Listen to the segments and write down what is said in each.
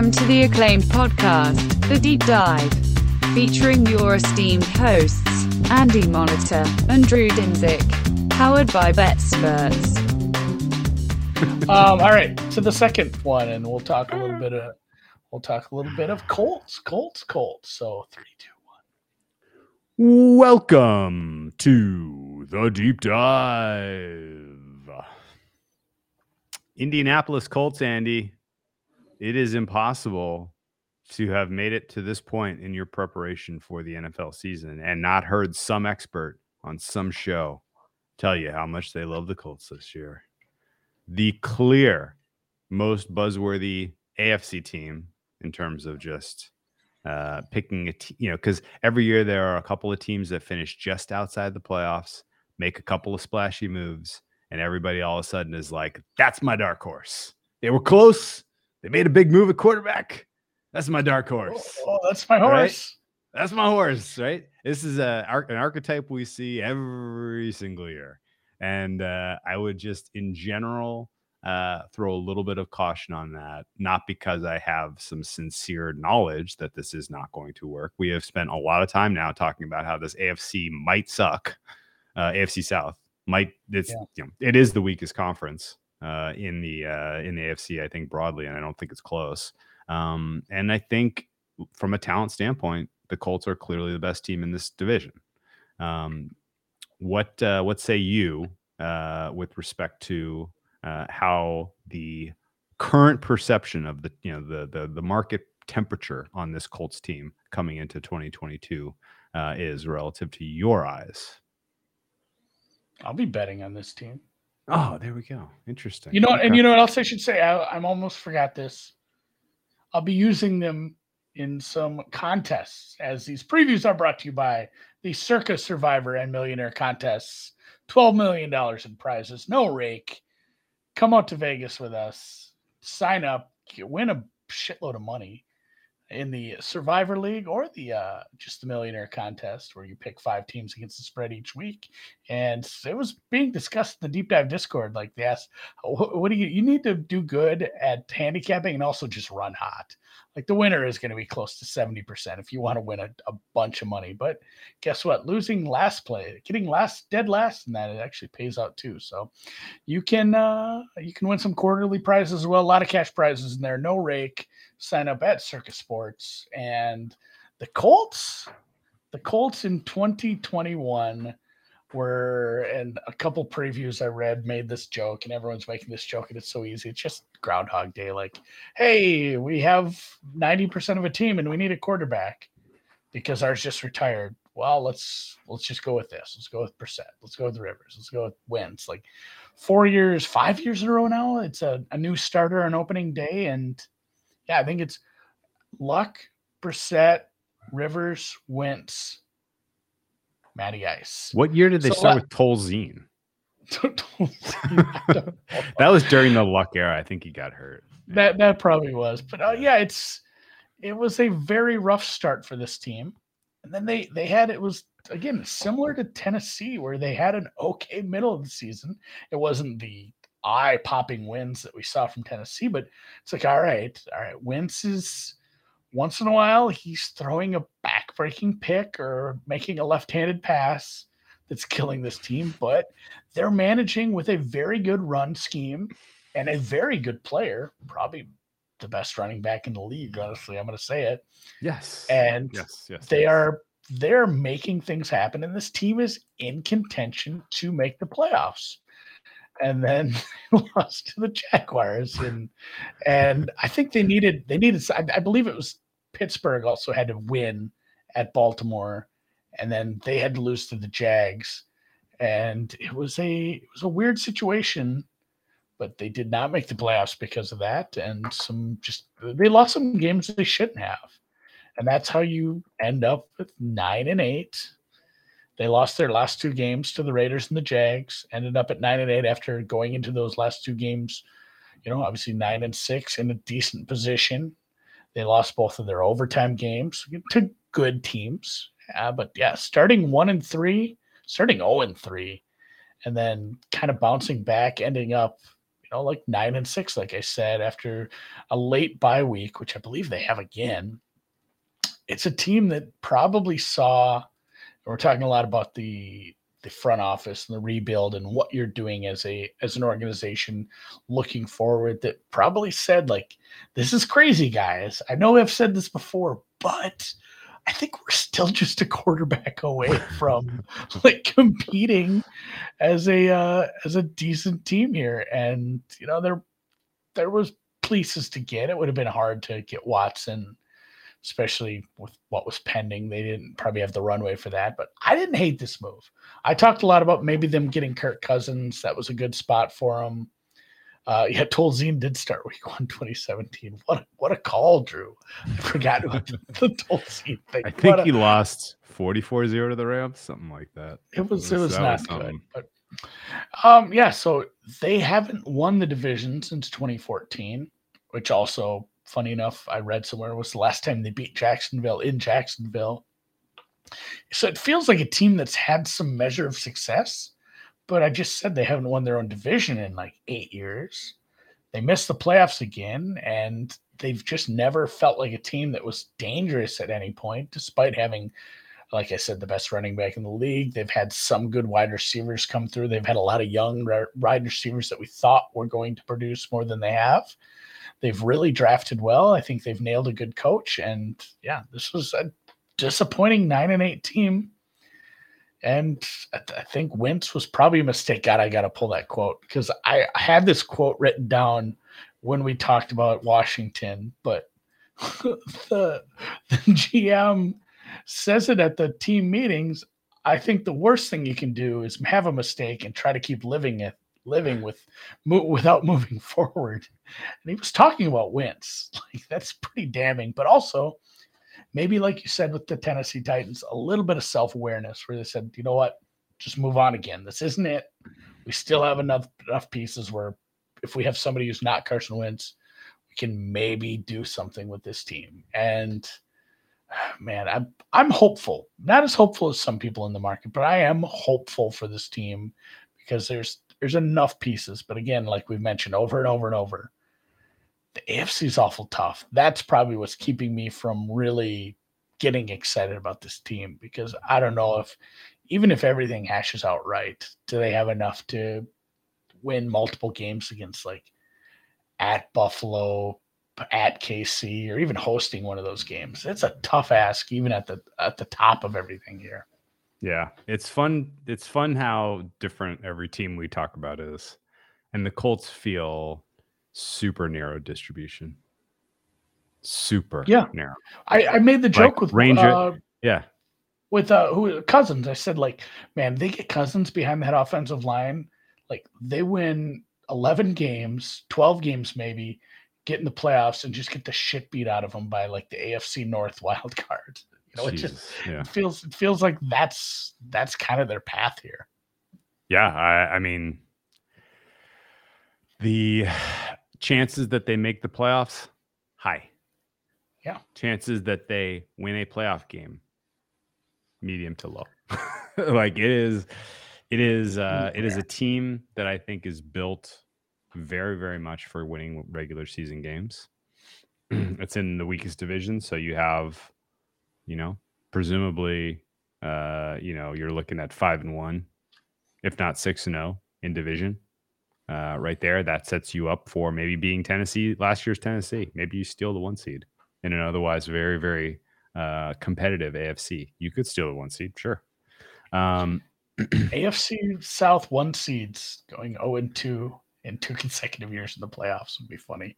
Welcome to the acclaimed podcast, The Deep Dive, featuring your esteemed hosts, Andy Molitor and Drew Dinsick, powered by BetSperts. um, all right, to the second one, and we'll talk a little bit of we'll talk a little bit of Colts, Colts, Colts. So three, two, one. Welcome to the deep dive. Indianapolis Colts, Andy. It is impossible to have made it to this point in your preparation for the NFL season and not heard some expert on some show tell you how much they love the Colts this year. The clear most buzzworthy AFC team in terms of just uh, picking a you know, because every year there are a couple of teams that finish just outside the playoffs, make a couple of splashy moves, and everybody all of a sudden is like, that's my dark horse. They were close. They made a big move at quarterback. That's my dark horse. Oh, that's my horse. Right? That's my horse, right? This is a, an archetype we see every single year. And uh, I would just, in general, uh, throw a little bit of caution on that, not because I have some sincere knowledge that this is not going to work. We have spent a lot of time now talking about how this AFC might suck, uh, AFC South might it's yeah. you know, it is the weakest conference uh, in the uh, in the AFC I think broadly, and I don't think it's close. Um, and I think from a talent standpoint, the Colts are clearly the best team in this division. Um, what uh, what say you uh, with respect to uh, how the current perception of the you know the the the market temperature on this Colts team coming into 2022 uh, is relative to your eyes? I'll be betting on this team. Oh, there we go. Interesting. You know, okay. and you know what else I should say? I, I'm almost forgot this. I'll be using them in some contests as these previews are brought to you by the Circa Survivor and Millionaire contests. $12 million in prizes, no rake. Come out to Vegas with us, sign up, win a shitload of money in the Survivor League or the uh, just the Millionaire Contest, where you pick five teams against the spread each week. And it was being discussed in the Deep Dive Discord. Like they asked, "What do you? You need to do good at handicapping and also just run hot." Like the winner is going to be close to seventy percent if you want to win a, a bunch of money. But guess what? Losing last play, getting last dead last, and that it actually pays out too. So you can uh, you can win some quarterly prizes as well. A lot of cash prizes in there. No rake sign up at Circa Sports. And the Colts, the Colts in 2021 were, and a couple previews I read made this joke, and everyone's making this joke, and it's so easy. It's just Groundhog Day. Like, hey, we have 90% of a team and we need a quarterback because ours just retired. Well, let's let's just go with this. Let's go with Brissett. Let's go with Rivers. Let's go with Wentz. Like four years, five years in a row now. It's a, a new starter on opening day, and yeah, I think it's Luck, Brissett, Rivers, Wentz, Matty Ice. What year did they so, start with Tolzien? that was during the Luck era. I think he got hurt. That that probably was, but uh, yeah, it's it was a very rough start for this team, and then they they had it was again similar to Tennessee where they had an okay middle of the season. It wasn't the eye popping wins that we saw from Tennessee. But it's like, all right, all right, Wentz is once in a while he's throwing a back breaking pick or making a left handed pass that's killing this team. But they're managing with a very good run scheme and a very good player, probably the best running back in the league, honestly. I'm going to say it. Yes. And yes, yes, they yes. are they're making things happen and this team is in contention to make the playoffs and then lost to the Jaguars. And and I think they needed they needed I, I, believe it was Pittsburgh also had to win at Baltimore, and then they had to lose to the Jags. And it was a it was a weird situation, but they did not make the playoffs because of that. And some just they lost some games they shouldn't have. And that's how you end up with nine and eight they lost their last two games to the Raiders and the Jags, ended up at nine and eight after going into those last two games, you know, obviously nine and six in a decent position. They lost both of their overtime games to good teams. Uh, but yeah, starting one and three, starting 0 and three, and then kind of bouncing back, ending up you know, like nine and six, like I said, after a late bye week, which I believe they have again. It's a team that probably saw. We're talking a lot about the the front office and the rebuild and what you're doing as a as an organization looking forward that probably said like this is crazy guys. I know i've said this before but i think we're still just a quarterback away from like competing as a uh as a decent team here. And you know there there was places to get. It would have been hard to get watson especially with what was pending. They didn't probably have the runway for that, but I didn't hate this move. I talked a lot about maybe them getting Kirk Cousins. That was a good spot for them. Uh, yeah, Tolzien did start week one, 2017. What a, what a call, Drew. I forgot about the, Tolzien thing. I think a- he lost 44-0 to the Rams, something like that. it was it was not was good. But um yeah, so they haven't won the division since 2014, which also funny enough, I read somewhere was the last time they beat Jacksonville in Jacksonville. So it feels like a team that's had some measure of success, but I just said they haven't won their own division in like eight years. They missed the playoffs again, and they've just never felt like a team that was dangerous at any point, despite having like I said, the best running back in the league. They've had some good wide receivers come through. They've had a lot of young wide receivers that we thought were going to produce more than they have. They've really drafted well. I think they've nailed a good coach. And yeah, this was a disappointing nine and eight team. And I, th- I think Wentz was probably a mistake. God, I got to pull that quote because I, I had this quote written down when we talked about Washington, but the, the GM says it at the team meetings. I think the worst thing you can do is have a mistake and try to keep living it, living with, mo- without moving forward. And he was talking about Wentz. Like that's pretty damning. But also, maybe like you said with the Tennessee Titans, a little bit of self awareness where they said, you know what, just move on again. This isn't it. We still have enough enough pieces where if we have somebody who's not Carson Wentz, we can maybe do something with this team. And man, I'm I'm hopeful. Not as hopeful as some people in the market, but I am hopeful for this team because there's there's enough pieces. But again, like we've mentioned over and over and over, the AFC is awful tough. That's probably what's keeping me from really getting excited about this team because I don't know if even if everything hashes out right, do they have enough to win multiple games against like at Buffalo, at KC, or even hosting one of those games? It's a tough ask, even at the at the top of everything here. Yeah, it's fun. It's fun how different every team we talk about is, and the Colts feel super narrow distribution. Super Yeah. narrow. I, I made the joke with Ranger- uh, Yeah, with uh who Cousins. I said like, man, they get Cousins behind that offensive line, like they win eleven games, twelve games maybe, get in the playoffs and just get the shit beat out of them by like the AFC North wild card. You know, it just yeah, it feels it feels like that's that's kind of their path here. yeah. I, I mean, the chances that they make the playoffs high. Yeah. Chances that they win a playoff game medium to low. like it is it is uh it is a team that I think is built very very much for winning regular season games. it's in the weakest division, so you have you know, presumably uh you know, you're looking at 5 and 1 if not 6 and 0 in division. Uh, right there, that sets you up for maybe being Tennessee last year's Tennessee. Maybe you steal the one seed in an otherwise very, very uh, competitive AFC. You could steal the one seed, sure. Um, AFC South one seeds going 0 and 2 in two consecutive years in the playoffs would be funny.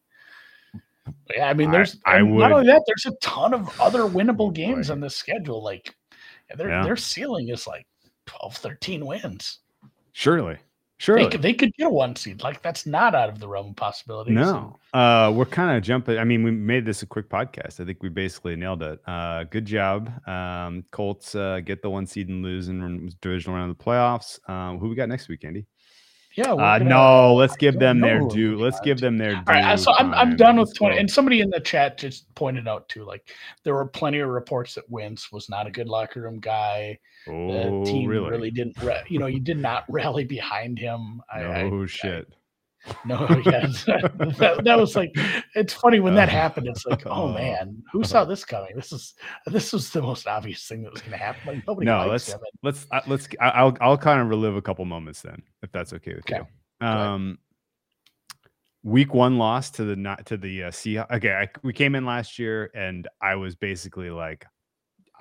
Yeah, I mean, there's I not would- only that, there's a ton of other winnable games on this schedule. Like their Yeah. their ceiling is like 12, 13 wins. surely, They surely. could they could get a one seed. Like that's not out of the realm of possibility. No, uh, we're kind of jumping. I mean, we made this a quick podcast. I think we basically nailed it. Uh, good job, um, Colts. Uh, get the one seed and lose in divisional round of the playoffs. Um, who we got next week, Andy? Yeah. Uh, gonna- no, let's give them their due. Let's give them their due. All right, so I'm I'm done with twenty. And somebody in the chat just pointed out too, like there were plenty of reports that Wentz was not a good locker room guy. The Oh, team really? really, didn't, you know, you did not rally behind him. I, I- oh I- shit. No, yeah, that, that was like it's funny when that Uh, happened. It's like, oh uh, man, who saw this coming? This is this was the most obvious thing that was going to happen. Like nobody no, let's him. let's uh, let's I'll I'll kind of relive a couple moments then, if that's okay with Okay, you. Um, week one loss to the not to the uh, Seahawks. Okay, I, we came in last year, and I was basically like,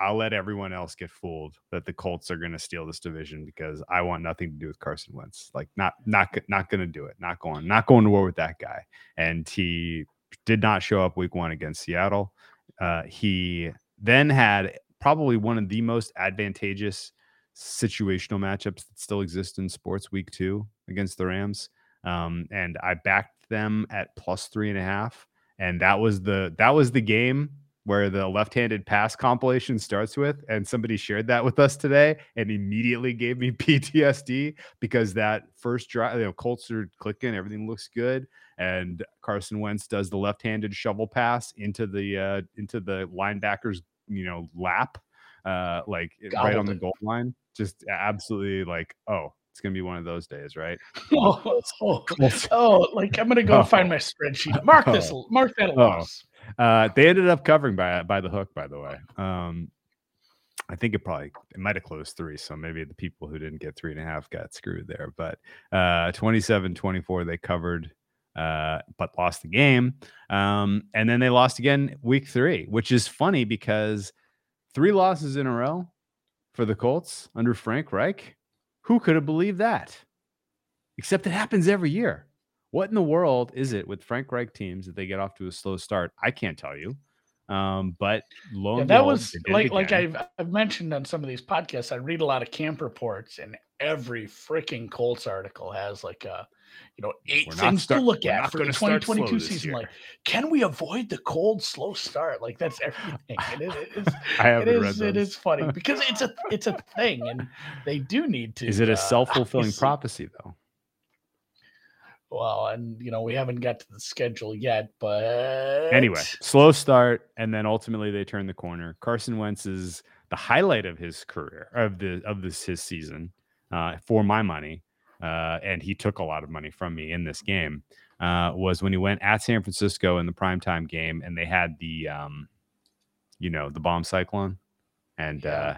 I'll let everyone else get fooled that the Colts are going to steal this division because I want nothing to do with Carson Wentz. Like, not not not going to do it. Not going. Not going to war with that guy. And he did not show up week one against Seattle. Uh, he then had probably one of the most advantageous situational matchups that still exist in sports week two against the Rams. Um, and I backed them at plus three and a half. And that was the that was the game where the left-handed pass compilation starts with. And somebody shared that with us today and immediately gave me PTSD because that first drive, you know, Colts are clicking, everything looks good. And Carson Wentz does the left-handed shovel pass into the uh into the linebacker's, you know, lap, uh, like it- right on the goal line. Just absolutely like, oh, it's gonna be one of those days, right? oh, oh, oh, like I'm gonna go Oh. find my spreadsheet. Mark this. Oh. Mark that Oh. loss. Uh, they ended up covering by by the hook, by the way. Um, I think it probably it might have closed three, so maybe the people who didn't get three and a half got screwed there. But uh 27-24, they covered uh but lost the game. Um, and then they lost again week three, which is funny because three losses in a row for the Colts under Frank Reich. Who could have believed that? Except it happens every year. What in the world is it with Frank Reich teams that they get off to a slow start? I can't tell you. Um, but lo Yeah, that behold, was they did it like like. I've I've mentioned on some of these podcasts. I read a lot of camp reports, and every freaking Colts article has like a you know 8 We're things start- to look at for the gonna start slow 2022 season. Like, can we avoid the cold slow start? Like that's everything. And it is I haven't read is those. is funny because it's a it's a thing, and they do need to. Is it a uh, self fulfilling prophecy though? Well, and you know we haven't got to the schedule yet, but Anyway, slow start, and then ultimately they turn the corner. Carson Wentz is the highlight of his career of the of this his season uh, for my money, uh, and he took a lot of money from me in this game. Uh, was when he went at San Francisco in the primetime game, and they had the um, you know the bomb cyclone, and uh,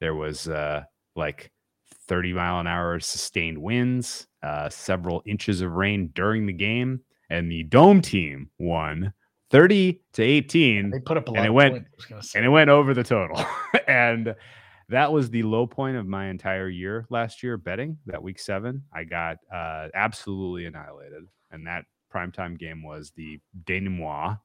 there was uh, like 30 mile an hour sustained winds, uh, several inches of rain during the game, and the dome team won 30 to 18 they put up a and it of went- points, I was gonna say. and it went over the total. and that was the low point of my entire year last year betting that week seven. I got uh, absolutely annihilated. And that primetime game was the denouement.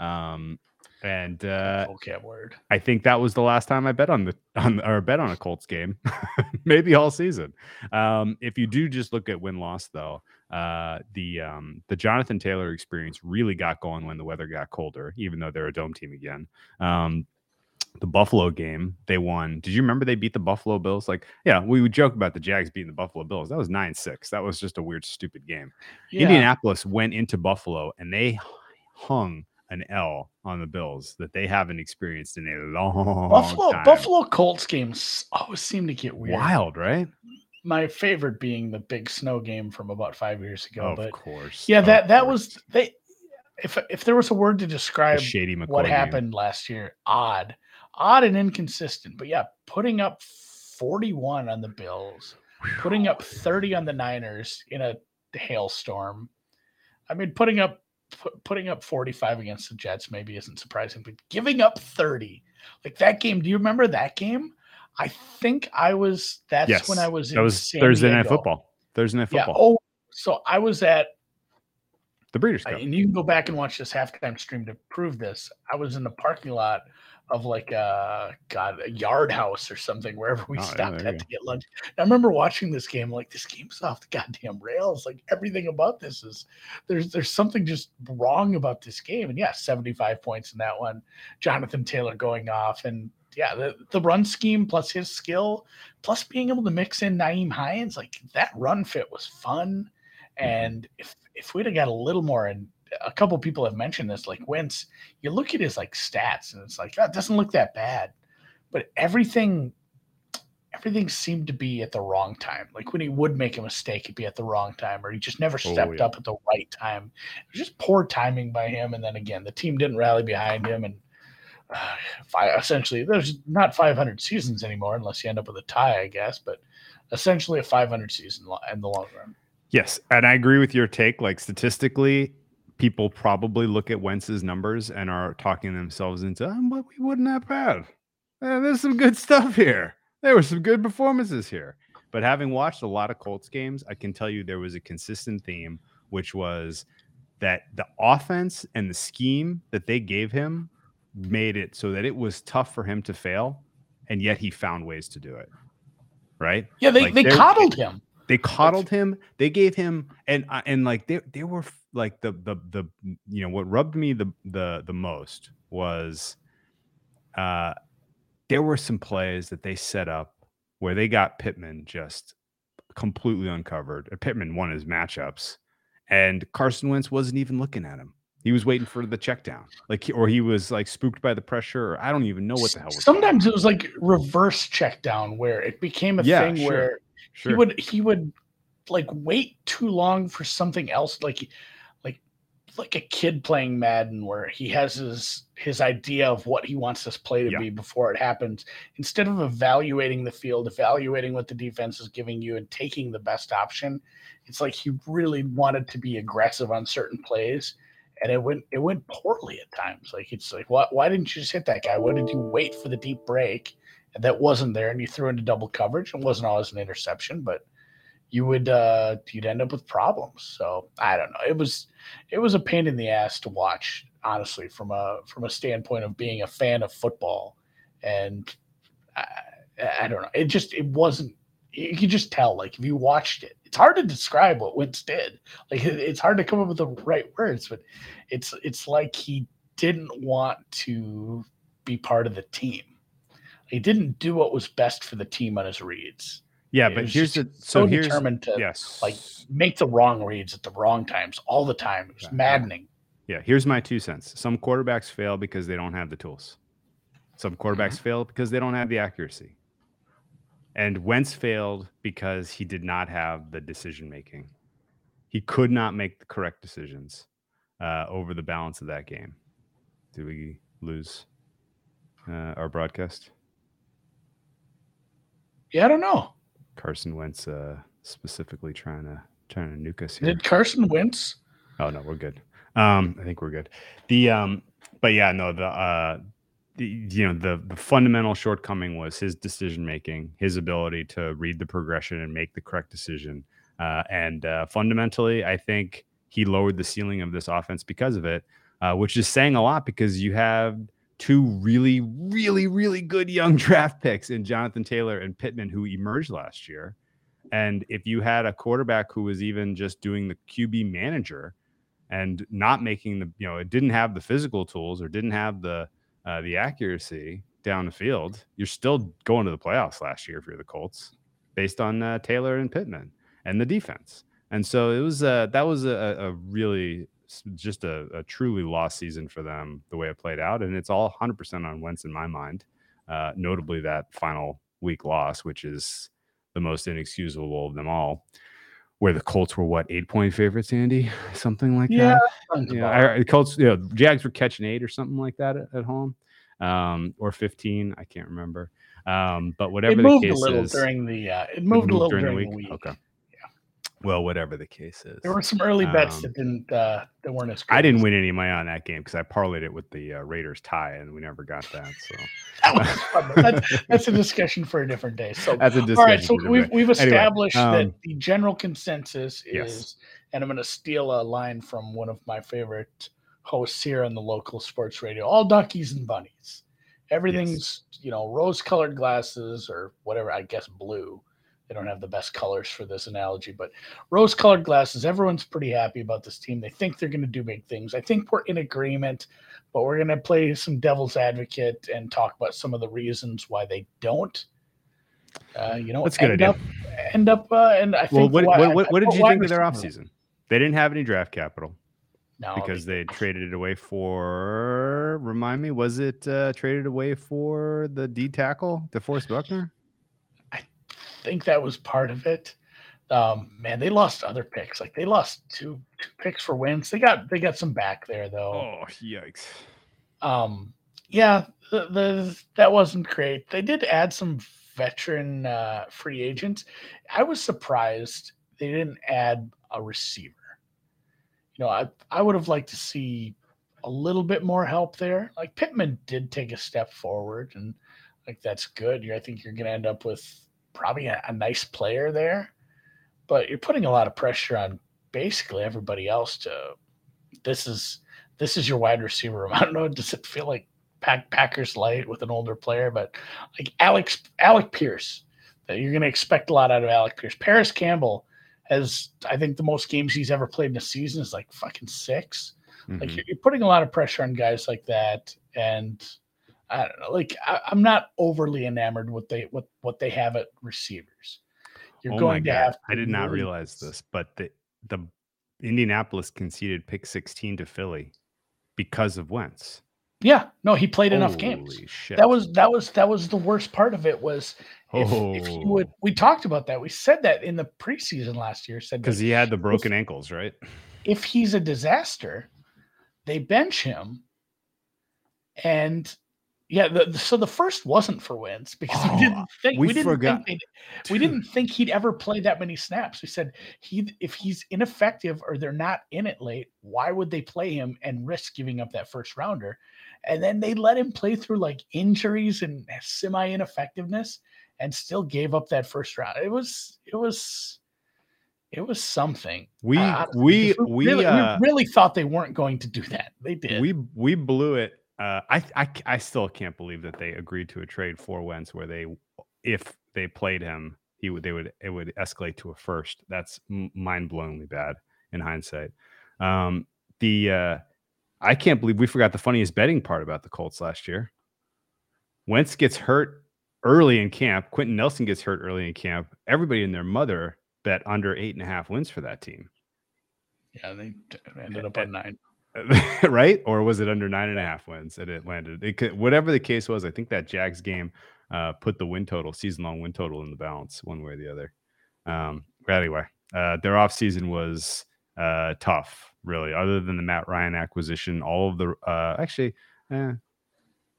Um, and uh, vocab word. I think that was the last time I bet on the on or bet on a Colts game, maybe all season. Um, if you do just look at win loss though, uh, the um, the Jonathan Taylor experience really got going when the weather got colder, even though they're a dome team again. Um, the Buffalo game, they won. Did you remember they beat the Buffalo Bills? Like, yeah, we would joke about the Jags beating the Buffalo Bills. That was 9 6. That was just a weird, stupid game. Yeah. Indianapolis went into Buffalo and they hung an L on the Bills that they haven't experienced in a long Buffalo time. Buffalo Colts games always seem to get weird. Wild, right? My favorite being the big snow game from about five years ago. of but course. yeah, that that course. was they. If if there was a word to describe shady McCoy what game. happened last year, odd, odd and inconsistent. But yeah, putting up forty one on the Bills, putting up thirty on the Niners in a hailstorm. I mean, putting up pu- putting up forty five against the Jets maybe isn't surprising, but giving up thirty like that game. Do you remember that game? I think I was. That's Yes, when I was. That in was San Thursday night football. Thursday night Yeah. football. Oh, so I was at the Breeders' Cup. and you can go back and watch this halftime stream to prove this. I was in the parking lot of like a god a yard house or something wherever we Oh, stopped you at to get lunch. And I remember watching this game like this game's off the goddamn rails. Like everything about this is there's there's something just wrong about this game. And yeah, 75 points in that one. Jonathan Taylor going off and yeah, the, the run scheme plus his skill, plus being able to mix in Nyheim Hines, like that run fit was fun. And if if we'd have got a little more, and a couple people have mentioned this, like Wentz, you look at his like stats, and it's like that doesn't look that bad, but everything everything seemed to be at the wrong time. Like when he would make a mistake, it'd be at the wrong time, or he just never Oh, stepped yeah. up at the right time. It was just poor timing by him. And then again, the team didn't rally behind him, and uh, fi- essentially, there's not 500 seasons anymore unless you end up with a tie, I guess. But essentially, a 500 season in the long run. Yes, and I agree with your take. Like statistically, people probably look at Wentz's numbers and are talking themselves into, "Um, but we wouldn't have had. Uh, there's some good stuff here. There were some good performances here." But having watched a lot of Colts games, I can tell you there was a consistent theme, which was that the offense and the scheme that they gave him made it so that it was tough for him to fail, and yet he found ways to do it. Right? Yeah, they, Like, they coddled him. They coddled him they gave him and and like they they were like the the the you know what rubbed me the the the most was uh there were some plays that they set up where they got Pittman just completely uncovered. And Pittman won his matchups and Carson Wentz wasn't even looking at him. He was waiting for the check down. Like or he was like spooked by the pressure or I don't even know what the hell was going. Sometimes it was like reverse check down where it became a Yeah, thing sure. where sure. he would he would like wait too long for something else like like like a kid playing madden where he has his his idea of what he wants this play to Yeah. be before it happens instead of evaluating the field evaluating what the defense is giving you and taking the best option it's like he really wanted to be aggressive on certain plays and it went it went poorly at times like it's like why, why didn't you just hit that guy why did you wait for the deep break that wasn't there and you threw into double coverage and wasn't always an interception but you would uh you'd end up with problems. So i don't know. It was it was a pain in the ass to watch honestly from a from a standpoint of being a fan of football. And i, I don't know. It just it wasn't you could just tell like if you watched it it's hard to describe what Wentz did. Like it- it's hard to come up with the right words but it's it's like he didn't want to be part of the team he didn't do what was best for the team on his reads yeah, but here's the so so here's determined to yes. like make the wrong reads at the wrong times all the time. It was Yeah, maddening. Yeah, here's my two cents. Some quarterbacks fail because they don't have the tools. Some quarterbacks fail because they don't have the accuracy. And Wentz failed because he did not have the decision making. He could not make the correct decisions uh, over the balance of that game. Do we lose uh, our broadcast? Yeah, I don't know. Carson Wentz uh, specifically trying to trying to nuke us here. Did Carson Wentz? Oh no, we're good. Um, I think we're good. The um, but yeah, no, the uh, the you know the the fundamental shortcoming was his decision making, his ability to read the progression and make the correct decision. Uh, and uh, fundamentally, I think he lowered the ceiling of this offense because of it, uh, which is saying a lot because you have two really, really, really good young draft picks in Jonathan Taylor and Pittman who emerged last year. And if you had a quarterback who was even just doing the QB manager and not making the, you know, it didn't have the physical tools or didn't have the uh, the accuracy down the field, you're still going to the playoffs last year if you're the Colts, based on uh, Taylor and Pittman and the defense. And so it was uh, that was a, a really just a, a truly lost season for them the way it played out, and it's all 100% on Wentz in my mind. Uh, notably that final week loss, which is the most inexcusable of them all, where the Colts were what eight point favorites, Andy, something like Yeah, that. Yeah, I, Colts, you know, Jags were catching eight or something like that at, at home, um, or fifteen. I can't remember. Um, but whatever it the moved case a little is, during the. Uh, it it moved a little during, the week. Okay. Well, whatever the case is, There were some early bets Um, that didn't uh, that weren't as good. I didn't win any of my on that game because I parlayed it with the uh, Raiders tie, and we never got that. So That was fun, that's, that's a discussion for a different day. So that's a discussion. all right, so we've we've Anyway, established um, that the general consensus is, yes. and I'm going to steal a line from one of my favorite hosts here on the local sports radio: all duckies and bunnies. Everything's you know rose-colored glasses or whatever. I guess blue. They don't have the best colors for this analogy, but rose-colored glasses. Everyone's pretty happy about this team. They think they're going to do big things. I think we're in agreement, but we're going to play some devil's advocate and talk about some of the reasons why they don't. Uh, you know, That's good end idea. up end up uh, and I think Well, what, what, what, what did you think of their offseason? They didn't have any draft capital No, because they traded it away for. Remind me, was it uh, traded away for the D tackle, DeForest Buckner? Think that was part of it. Um, man, they lost other picks. Like they lost two two picks for Wentz. They got they got some back there though. Oh, yikes. Um, yeah, the, the that wasn't great. They did add some veteran uh, free agents. I was surprised they didn't add a receiver. You know, I I would have liked to see a little bit more help there. Like Pittman did take a step forward, and like that's good. I think you're going to end up with probably a, a nice player there, but you're putting a lot of pressure on basically everybody else to. This is this is your wide receiver room. I don't know. Does it feel like Pack, Packers light with an older player? But like Alex Alec Pierce, that you're going to expect a lot out of Alec Pierce. Parris Campbell has, I think, the most games he's ever played in a season is like fucking 6 Mhm. Like you're, you're putting a lot of pressure on guys like that, and I don't know. Like I, I'm not overly enamored with they what what they have at receivers. You're oh going to have. I did not really- realize this, but the the Indianapolis conceded pick 16 to Philly because of Wentz. Yeah, no, he played enough games. Holy Shit. That was that was that was the worst part of it was if, if you would Oh. we talked about that we said that in the preseason last year said because he had the broken ankles, right? if he's a disaster they bench him and yeah the, so the first wasn't for Wentz because Oh, we didn't think we we, didn't forgot. think we didn't think he'd ever play that many snaps we said he if he's ineffective or they're not in it late why would they play him and risk giving up that first rounder and then they let him play through like injuries and semi ineffectiveness and still gave up that first round it was it was it was something We uh, we we really, uh, we really thought they weren't going to do that. They did. we we blew it. Uh, I, I I still can't believe that they agreed to a trade for Wentz where they, if they played him, he would they would it would escalate to a first. That's mind blowingly bad in hindsight. Um, the uh, I can't believe we forgot the funniest betting part about the Colts last year. Wentz gets hurt early in camp. Quenton Nelson gets hurt early in camp. Everybody and their mother bet under eight and a half wins for that team. yeah, they ended up at nine. right? Or was it under nine and a half wins and it landed? It could, whatever the case was, I think that Jags game uh, put the win total, season long win total in the balance one way or the other. Um, but anyway, uh, their offseason was uh, tough, really, other than the Matt Ryan acquisition. All of the, uh, actually, eh,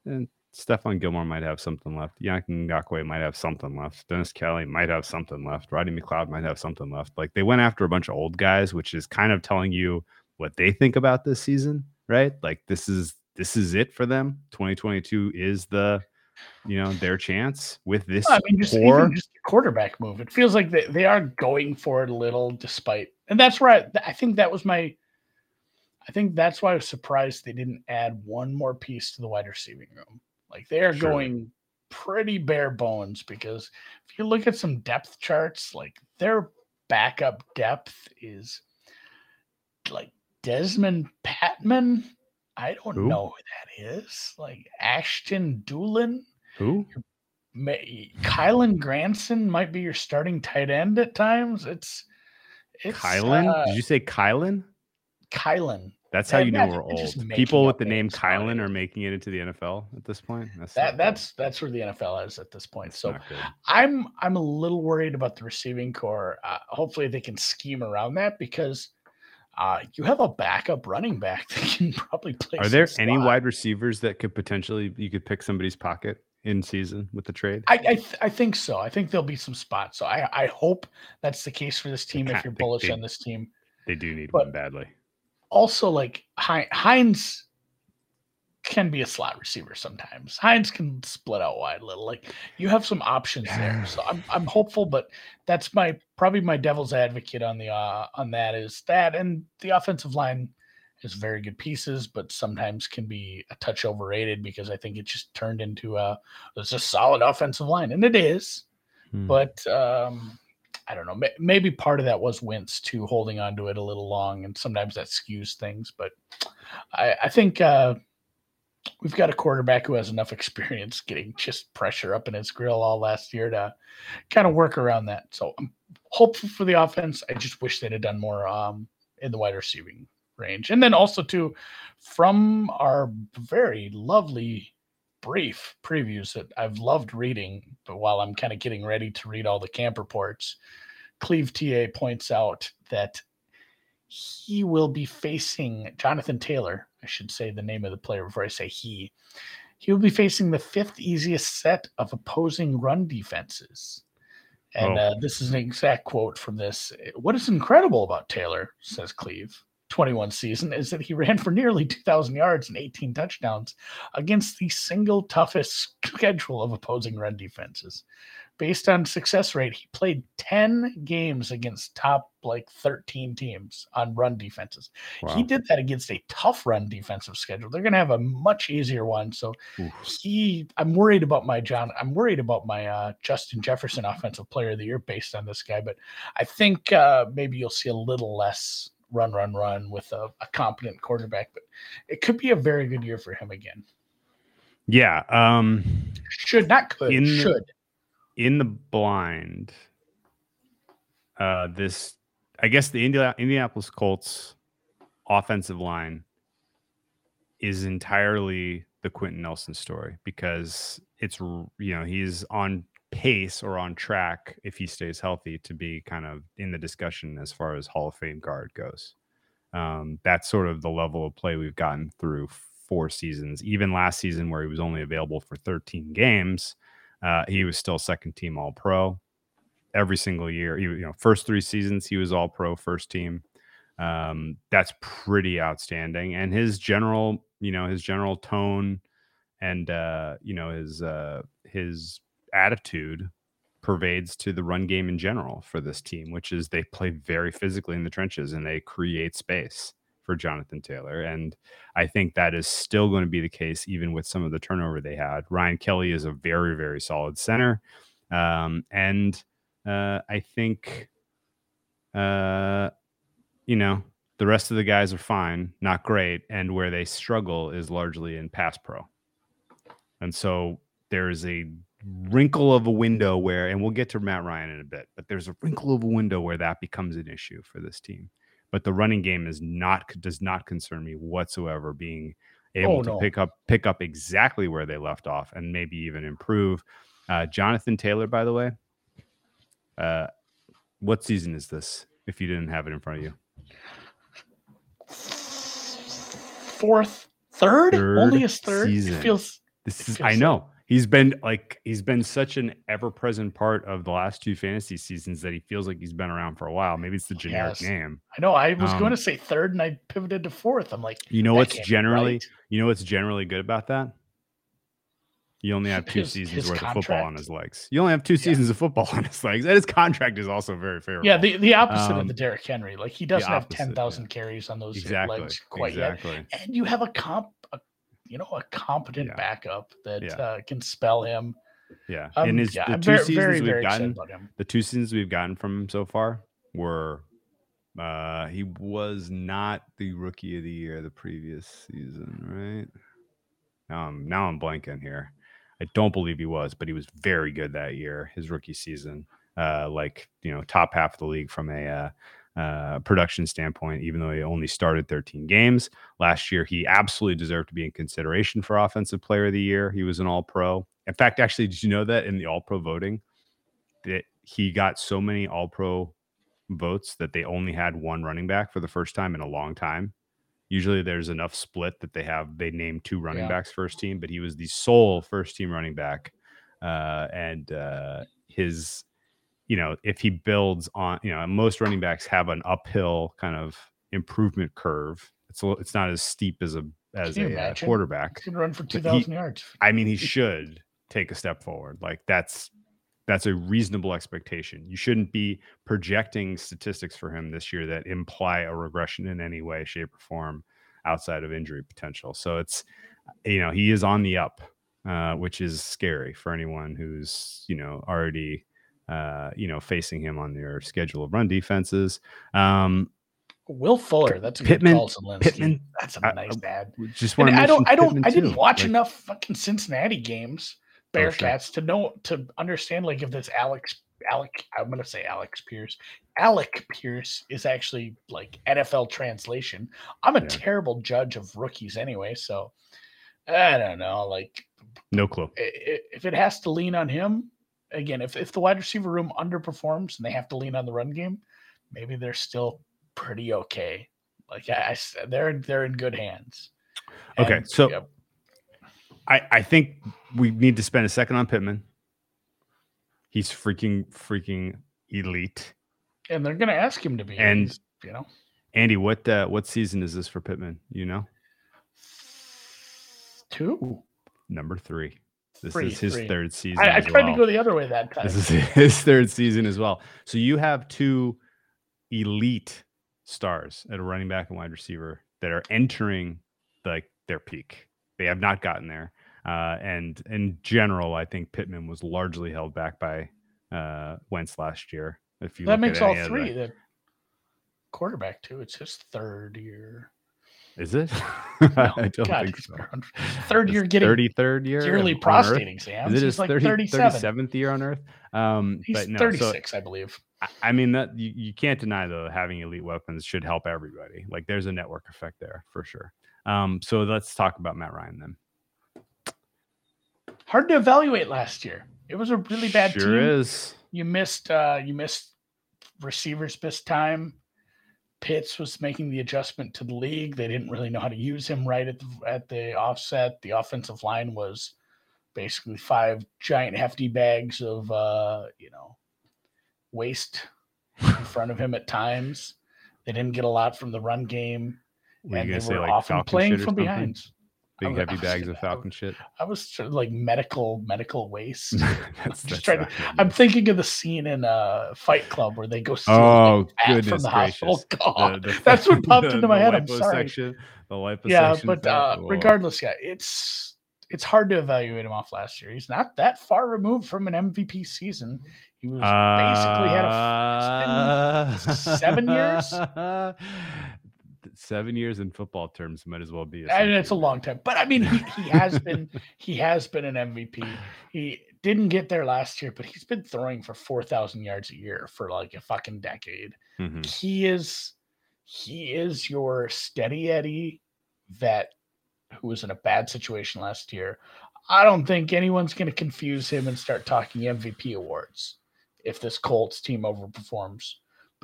and Stephon Gilmore might have something left. Yannick Ngakoue might have something left. Dennis Kelly might have something left. Rodney McLeod might have something left. Like they went after a bunch of old guys, which is kind of telling you what they think about this season, right? Like this is this is it for them. 2022 is the you know their chance with this I mean, just core. even just quarterback move. It feels like they, they are going for it a little, despite, and that's where I, I think that was my. I think that's why I was surprised they didn't add one more piece to the wide receiving room. Like they are Sure. going pretty bare bones because if you look at some depth charts, like their backup depth is like Dezmon Patmon. I don't Who? know who that is. Like Ashton Dulin. Who? May, Kylen Granson might be your starting tight end at times. It's it's Kylan? uh, Did you say Kylan? Kylan. That's how Man, you know we're old. People with the name Kylan are making it into the NFL at this point. That's That not good. that's that's where the NFL is at this point. That's So. I'm I'm a little worried about the receiving core. Uh, hopefully they can scheme around that because uh, you have a backup running back that can probably play. Are there any slot. wide receivers that could potentially you could pick somebody's pocket in season with the trade? I I, th- I think so. I think there'll be some spots. So I I hope that's the case for this team. If you're bullish they- on this team, They do need but- one badly. also like Hines can be a slot receiver sometimes. Hines can split out wide a little. Like you have some options there. So I'm I'm hopeful, but that's my probably my devil's advocate on the uh on that is that and the offensive line is very good pieces, but sometimes can be a touch overrated because I think it just turned into a it's a solid offensive line. And it is Hmm. but um, I don't know. Maybe part of that was Wentz too, holding on to it a little long, and sometimes that skews things. But I, I think uh, we've got a quarterback who has enough experience getting just pressure up in his grill all last year to kind of work around that. So I'm hopeful for the offense. I just wish they'd have done more um, in the wide receiving range, and then also too from our very lovely brief previews that I've loved reading, but while I'm kind of getting ready to read all the camp reports, Cleve TA points out that he will be facing Jonathan Taylor. I should say the name of the player before I say he. He will be facing the fifth easiest set of opposing run defenses. And Oh. uh, this is an exact quote from this. What is incredible about Taylor, says Cleve, 21 season, is that he ran for nearly 2,000 yards and 18 touchdowns against the single toughest schedule of opposing run defenses. Based on success rate, he played 10 games against top like 13 teams on run defenses. Wow. He did that against a tough run defensive schedule. They're going to have a much easier one. So Oof. he, I'm worried about my John. I'm worried about my uh, Justin Jefferson Offensive Player of the Year based on this guy. But I think uh, maybe you'll see a little less run, run, run with a, a competent quarterback. But it could be a very good year for him again. Yeah. Um, Should not could In should. In the blind, uh, this, I guess the India, Indianapolis Colts offensive line is entirely the Quenton Nelson story because it's you know, he's on pace or on track if he stays healthy to be kind of in the discussion as far as Hall of Fame guard goes. Um, that's sort of the level of play we've gotten through four seasons. Even last season, where he was only available for 13 games, uh, he was still second team All Pro every single year. He, you know, first three seasons he was All Pro first team. Um, that's pretty outstanding. And his general, you know, his general tone and uh, you know his uh, his attitude pervades to the run game in general for this team, which is they play very physically in the trenches and they create space for Jonathan Taylor. And I think that is still going to be the case, even with some of the turnover they had. Ryan Kelly is a very, very solid center. Um, and uh, I think, uh, you know, the rest of the guys are fine, not great. And where they struggle is largely in pass pro. And so there's a wrinkle of a window where, and we'll get to Matt Ryan in a bit, but there's a wrinkle of a window where that becomes an issue for this team. But the running game is not does not concern me whatsoever. Being able Oh, to no. pick up pick up exactly where they left off and maybe even improve. Uh, Jonathan Taylor, by the way, uh, what season is this? If you didn't have it in front of you, Fourth, third, Third only his third. season. It feels This It is feels I know. He's been like he's been such an ever-present part of the last two fantasy seasons that he feels like he's been around for a while. Maybe it's the generic Yes. name. I know. I was going Um, to say third, and I pivoted to fourth. I'm like, You know what's generally right. you know what's generally good about that? You only have two His- seasons his worth of football on his legs. You only have two seasons of football on his legs. And his contract is also very favorable. Yeah, the, the opposite of Um, the Derrick Henry. Like he doesn't have opposite, ten yeah. carries on those exactly. legs quite yet, and you have a comp, you know, a competent Yeah. backup that Yeah. uh, can spell him. Yeah. Um, In his yeah, the I'm two very, seasons very, we've very gotten excited about him. the two seasons we've gotten from him so far were uh he was not the rookie of the year the previous season, right? Now I'm now I'm blanking here. I don't believe he was, but he was very good that year, his rookie season. Uh like, you know, top half of the league from a uh uh, production standpoint, even though he only started 13 games last year, he absolutely deserved to be in consideration for Offensive Player of the Year. He was an All Pro. In fact, actually, did you know that in the All Pro voting, that he got so many All Pro votes that they only had one running back for the first time in a long time. Usually there's enough split that they have they name two running Yeah. backs first team, but he was the sole first team running back. Uh, and uh, his, you know, if he builds on, you know, most running backs have an uphill kind of improvement curve. It's a, it's not as steep as a as a uh, quarterback. He's gonna run for two thousand yards. I mean, he should take a step forward. Like that's that's a reasonable expectation. You shouldn't be projecting statistics for him this year that imply a regression in any way, shape, or form outside of injury potential. So it's you know he is on the up, uh, which is scary for anyone who's you know already uh, you know facing him on their schedule of run defenses. Um, Will Fuller, that's a Pittman- good call. Pittman, That's a nice ad. just want to I don't, I don't, Pittman I didn't too. watch Like, enough fucking Cincinnati games, Oh. Bearcats, to know to understand like if this Alex, Alec, I'm gonna say Alex Pierce, Alec Pierce is actually like NFL translation. I'm a Yeah. terrible judge of rookies anyway, so I don't know. Like No clue. If it has to lean on him, again, if, if the wide receiver room underperforms and they have to lean on the run game, maybe they're still pretty okay. Like I, I they're they're in good hands. Okay, so- yeah, I, I think we need to spend a second on Pittman. He's freaking freaking elite. and they're gonna ask him to be. And- you know, Andy, what uh, what season is this for Pittman? You know, two. number three. This Three, is his three. third season. I, I tried well. to go the other way that time. This is his third season as well. So you have two elite stars at a running back and wide receiver that are entering like their peak. They have not gotten there. Uh, and in general, I think Pittman was largely held back by uh, Wentz last year. If you that makes all the- three. The quarterback too. It's his third year. Is it? No, I don't God, think so. Third year getting 33rd year yearly Earth? prostate Is it his like 30, 37. 37th year on Earth? Um, He's but no, so 36, I believe. I- I mean that you, you can't deny though having elite weapons should help everybody. Like there's a network effect there for sure. Um, so let's talk about Matt Ryan then. Hard to evaluate last year. It was a really bad sure team. is. You missed uh you missed receivers missed time. Pitts was making the adjustment to the league. They didn't really know how to use him right at the at the offset. The offensive line was basically five giant hefty bags of uh, you know, waste in front of him at times. They didn't get a lot from the run game, you and they say were like often Falcon playing from behind. Big heavy bags of Falcon shit. I was sort of like medical medical waste. that's, just that's trying to- I'm thinking of the scene in uh, Fight Club where they go steal Oh goodness from the hospital. God, The- the- that's what popped the- into my head. I'm sorry. Section, the lipo yeah, but uh, regardless, yeah, it's it's hard to evaluate him off last year. He's not that far removed from an MVP season. He was basically had a been seven years? Seven years in football terms might as well be. and it's a long time. But I mean, he, he has been he has been an MVP. He didn't get there last year, but he's been throwing for four thousand yards a year for like a fucking decade. Mhm. he is he is your steady Eddie vet who was in a bad situation last year. I don't think anyone's going to confuse him and start talking MVP awards if this Colts team overperforms.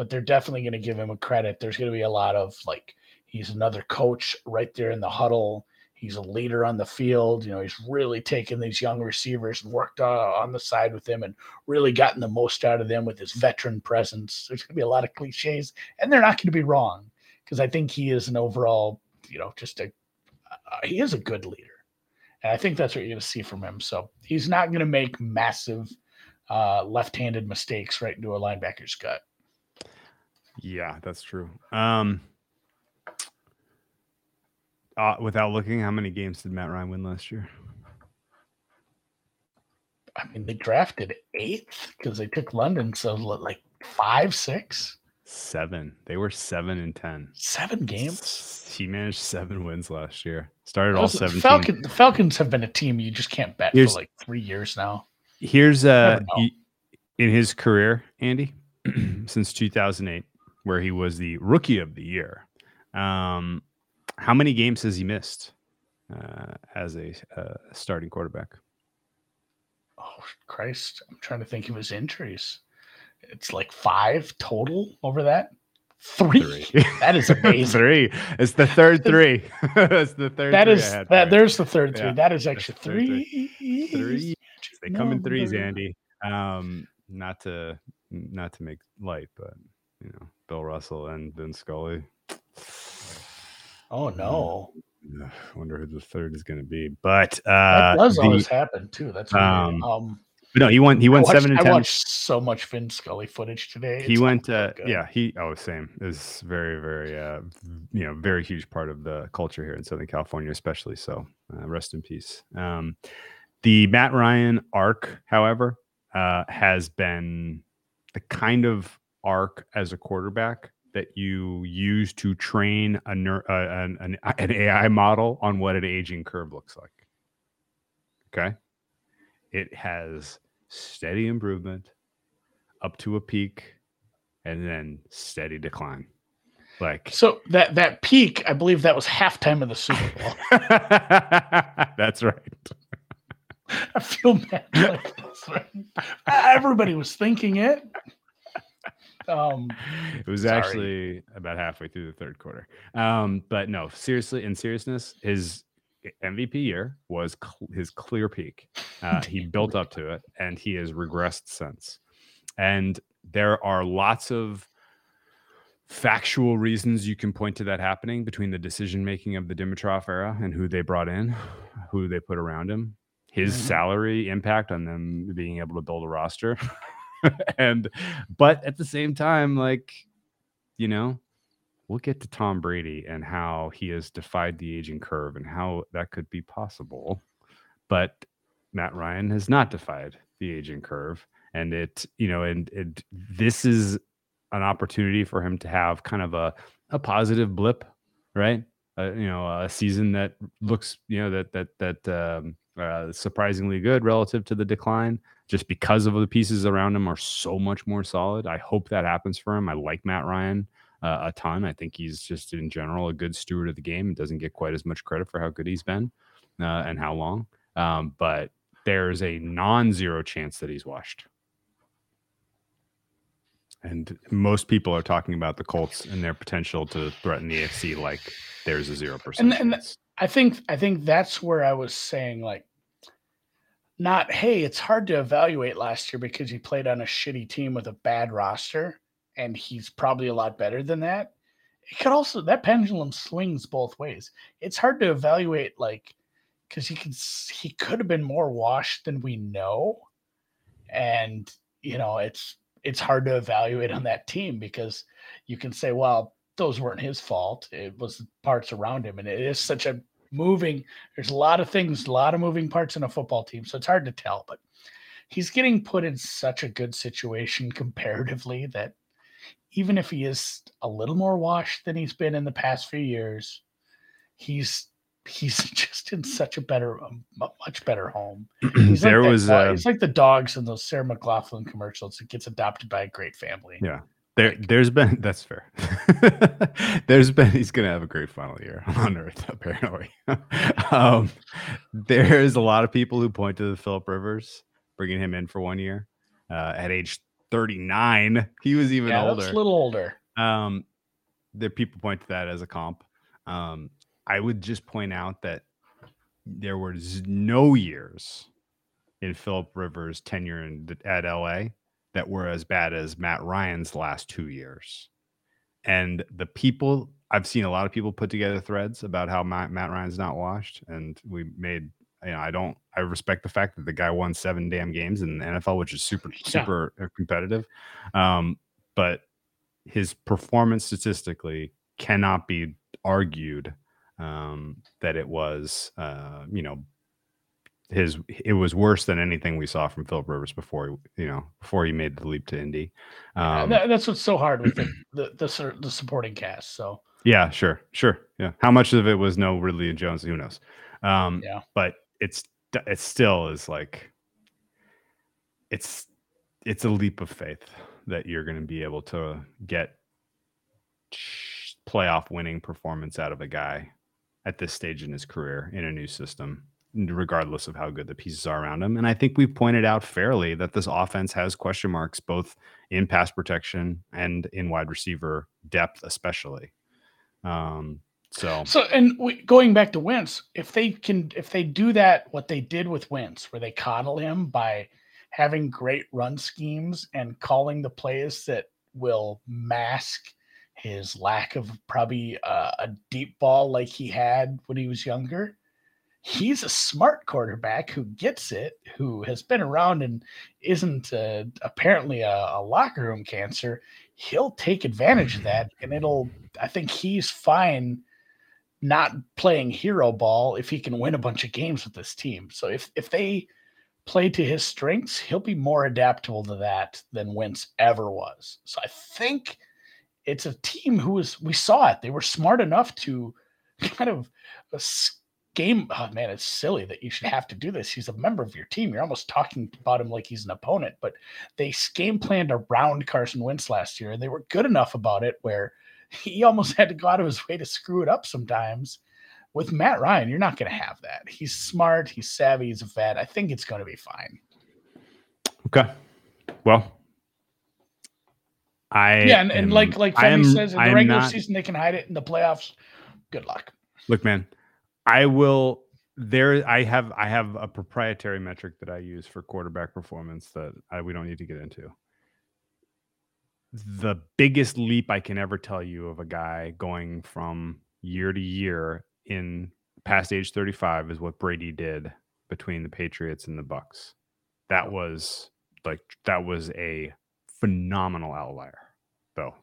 But they're definitely going to give him a credit. There's going to be a lot of like he's another coach right there in the huddle. He's a leader on the field. You know, he's really taken these young receivers and worked uh, on the side with them and really gotten the most out of them with his veteran presence. There's going to be a lot of cliches, and they're not going to be wrong because I think he is an overall, you know, just a uh, he is a good leader, and I think that's what you're going to see from him. So he's not going to make massive uh, left-handed mistakes right into a linebacker's gut. Yeah, that's true. Um, uh, without looking, how many games did Matt Ryan win last year? I mean, they drafted eighth because they took London, so like five, six, Seven. They were seven and ten. seven games. He managed seven wins last year. Started all seven. the. Falcon, the Falcons have been a team you just can't bet Here's- for like three years now. Here's uh he- in his career, Andy, since 2008, where he was the rookie of the year. Um, how many games has he missed uh, as a uh, starting quarterback? Oh Christ! I'm trying to think of his injuries. It's like five total over that. Three. Three. That is amazing. three. It's the third three. It's the third. That three is that. There's the third three. Yeah, That is actually the three. three. They come in threes. Andy. Um, not to not to make light, but you know, Bill Russell and Vin Scully. Oh no, I wonder who the third is going to be. But that uh, does the- always happen too. That's um, um, no, he went. He I went watched, seven and I ten. watched so much Vin Scully footage today. he It's went. Uh, yeah, he. Oh, same. Is very, very. Uh, you know, very huge part of the culture here in Southern California, especially. So, uh, rest in peace. Um, the Matt Ryan arc, however, uh, has been the kind of arc as a quarterback that you use to train a ner- uh, an, an, an AI model on what an aging curve looks like. Okay. It has steady improvement up to a peak and then steady decline. Like So that that peak, I believe that was halftime of the Super Bowl. that's right. I feel bad. Like this, right? Everybody was thinking it. Um, it was sorry. actually about halfway through the third quarter. Um, but no, seriously, in seriousness, his MVP year was cl- his clear peak. Uh, he built up to it, and he has regressed since. And there are lots of factual reasons you can point to that happening between the decision making of the Dimitroff era and who they brought in, who they put around him, his Mhm. salary impact on them being able to build a roster. and but at the same time, like, you know, we'll get to Tom Brady and how he has defied the aging curve and how that could be possible. But Matt Ryan has not defied the aging curve. And it, you know, and it this is an opportunity for him to have kind of a, a positive blip, right? Uh, you know, a season that looks, you know, that that that um, uh, surprisingly good relative to the decline, just because of the pieces around him are so much more solid. I hope that happens for him. I like Matt Ryan uh, a ton. I think he's just in general a good steward of the game and doesn't get quite as much credit for how good he's been uh, and how long. Um, but there's a non-zero chance that he's washed. And most people are talking about the Colts and their potential to threaten the AFC like there's a zero percent. And- and I think I think that's where I was saying like not hey, it's hard to evaluate last year because he played on a shitty team with a bad roster and he's probably a lot better than that. It could also that pendulum swings both ways. It's hard to evaluate like cuz he could he could have been more washed than we know. And you know, it's it's hard to evaluate on that team because you can say, well, those weren't his fault. It was the parts around him. And it is such a moving, there's a lot of things, a lot of moving parts in a football team. So it's hard to tell, but he's getting put in such a good situation comparatively that even if he is a little more washed than he's been in the past few years, he's he's just in such a better, a much better home. He's there like was uh, he's like the dogs in those Sarah McLachlan commercials. It gets adopted by a great family. Yeah. There, there's been that's fair. there's been he's gonna have a great final year on Earth apparently. um, there's a lot of people who point to the Philip Rivers bringing him in for one year uh, at age 39. He was even yeah, older. a little older. Um, there people point to that as a comp. Um, I would just point out that there was no years in Philip Rivers' tenure in, at LA that were as bad as Matt Ryan's last two years. And the people I've seen a lot of people put together threads about how Matt, Matt Ryan's not washed, and we made. You know, I don't. I respect the fact that the guy won seven damn games in the NFL, which is super, Yeah. super uh, competitive. Um, but his performance statistically cannot be argued um, that it was, uh, you know, his it was worse than anything we saw from Philip Rivers before, you know, before he made the leap to Indy. Um, that- that's what's so hard with the the, the, the supporting cast. So yeah, sure, sure, yeah. How much of it was no Ridley and Jones? Who knows? Um, Yeah. but it's it still is like it's it's a leap of faith that you're going to be able to get playoff winning performance out of a guy at this stage in his career in a new system regardless of how good the pieces are around him and i think we've pointed out fairly that this offense has question marks both in pass protection and in wide receiver depth especially um so so and we, going back to Wentz, if they can if they do that what they did with Wentz, where they coddle him by having great run schemes and calling the plays that will mask his lack of probably uh, a deep ball like he had when he was younger. He's a smart quarterback who gets it, who has been around and isn't uh, apparently a, a locker room cancer. He'll take advantage of that, and it'll. I think he's fine not playing hero ball if he can win a bunch of games with this team. So if if they play to his strengths, he'll be more adaptable to that than Wentz ever was. So I think it's a team who was we saw it. They were smart enough to kind of game. Oh man, it's silly that you should have to do this. He's a member of your team. You're almost talking about him like he's an opponent. But they game planned around Carson Wentz last year, and they were good enough about it where he almost had to go out of his way to screw it up sometimes. With Matt Ryan, you're not going to have that. He's smart, he's savvy, he's a vet. I think it's going to be fine. Okay. Well, I yeah, and, and am- like like Femi says, in the regular not- season they can hide it. In the playoffs, good luck. Look, man, I will. There, I have I have a proprietary metric that I use for quarterback performance that I, we don't need to get into. The biggest leap I can ever tell you of a guy going from year to year in past age 35 is what Brady did between the Patriots and the Bucs. That was like that was a phenomenal outlier, though.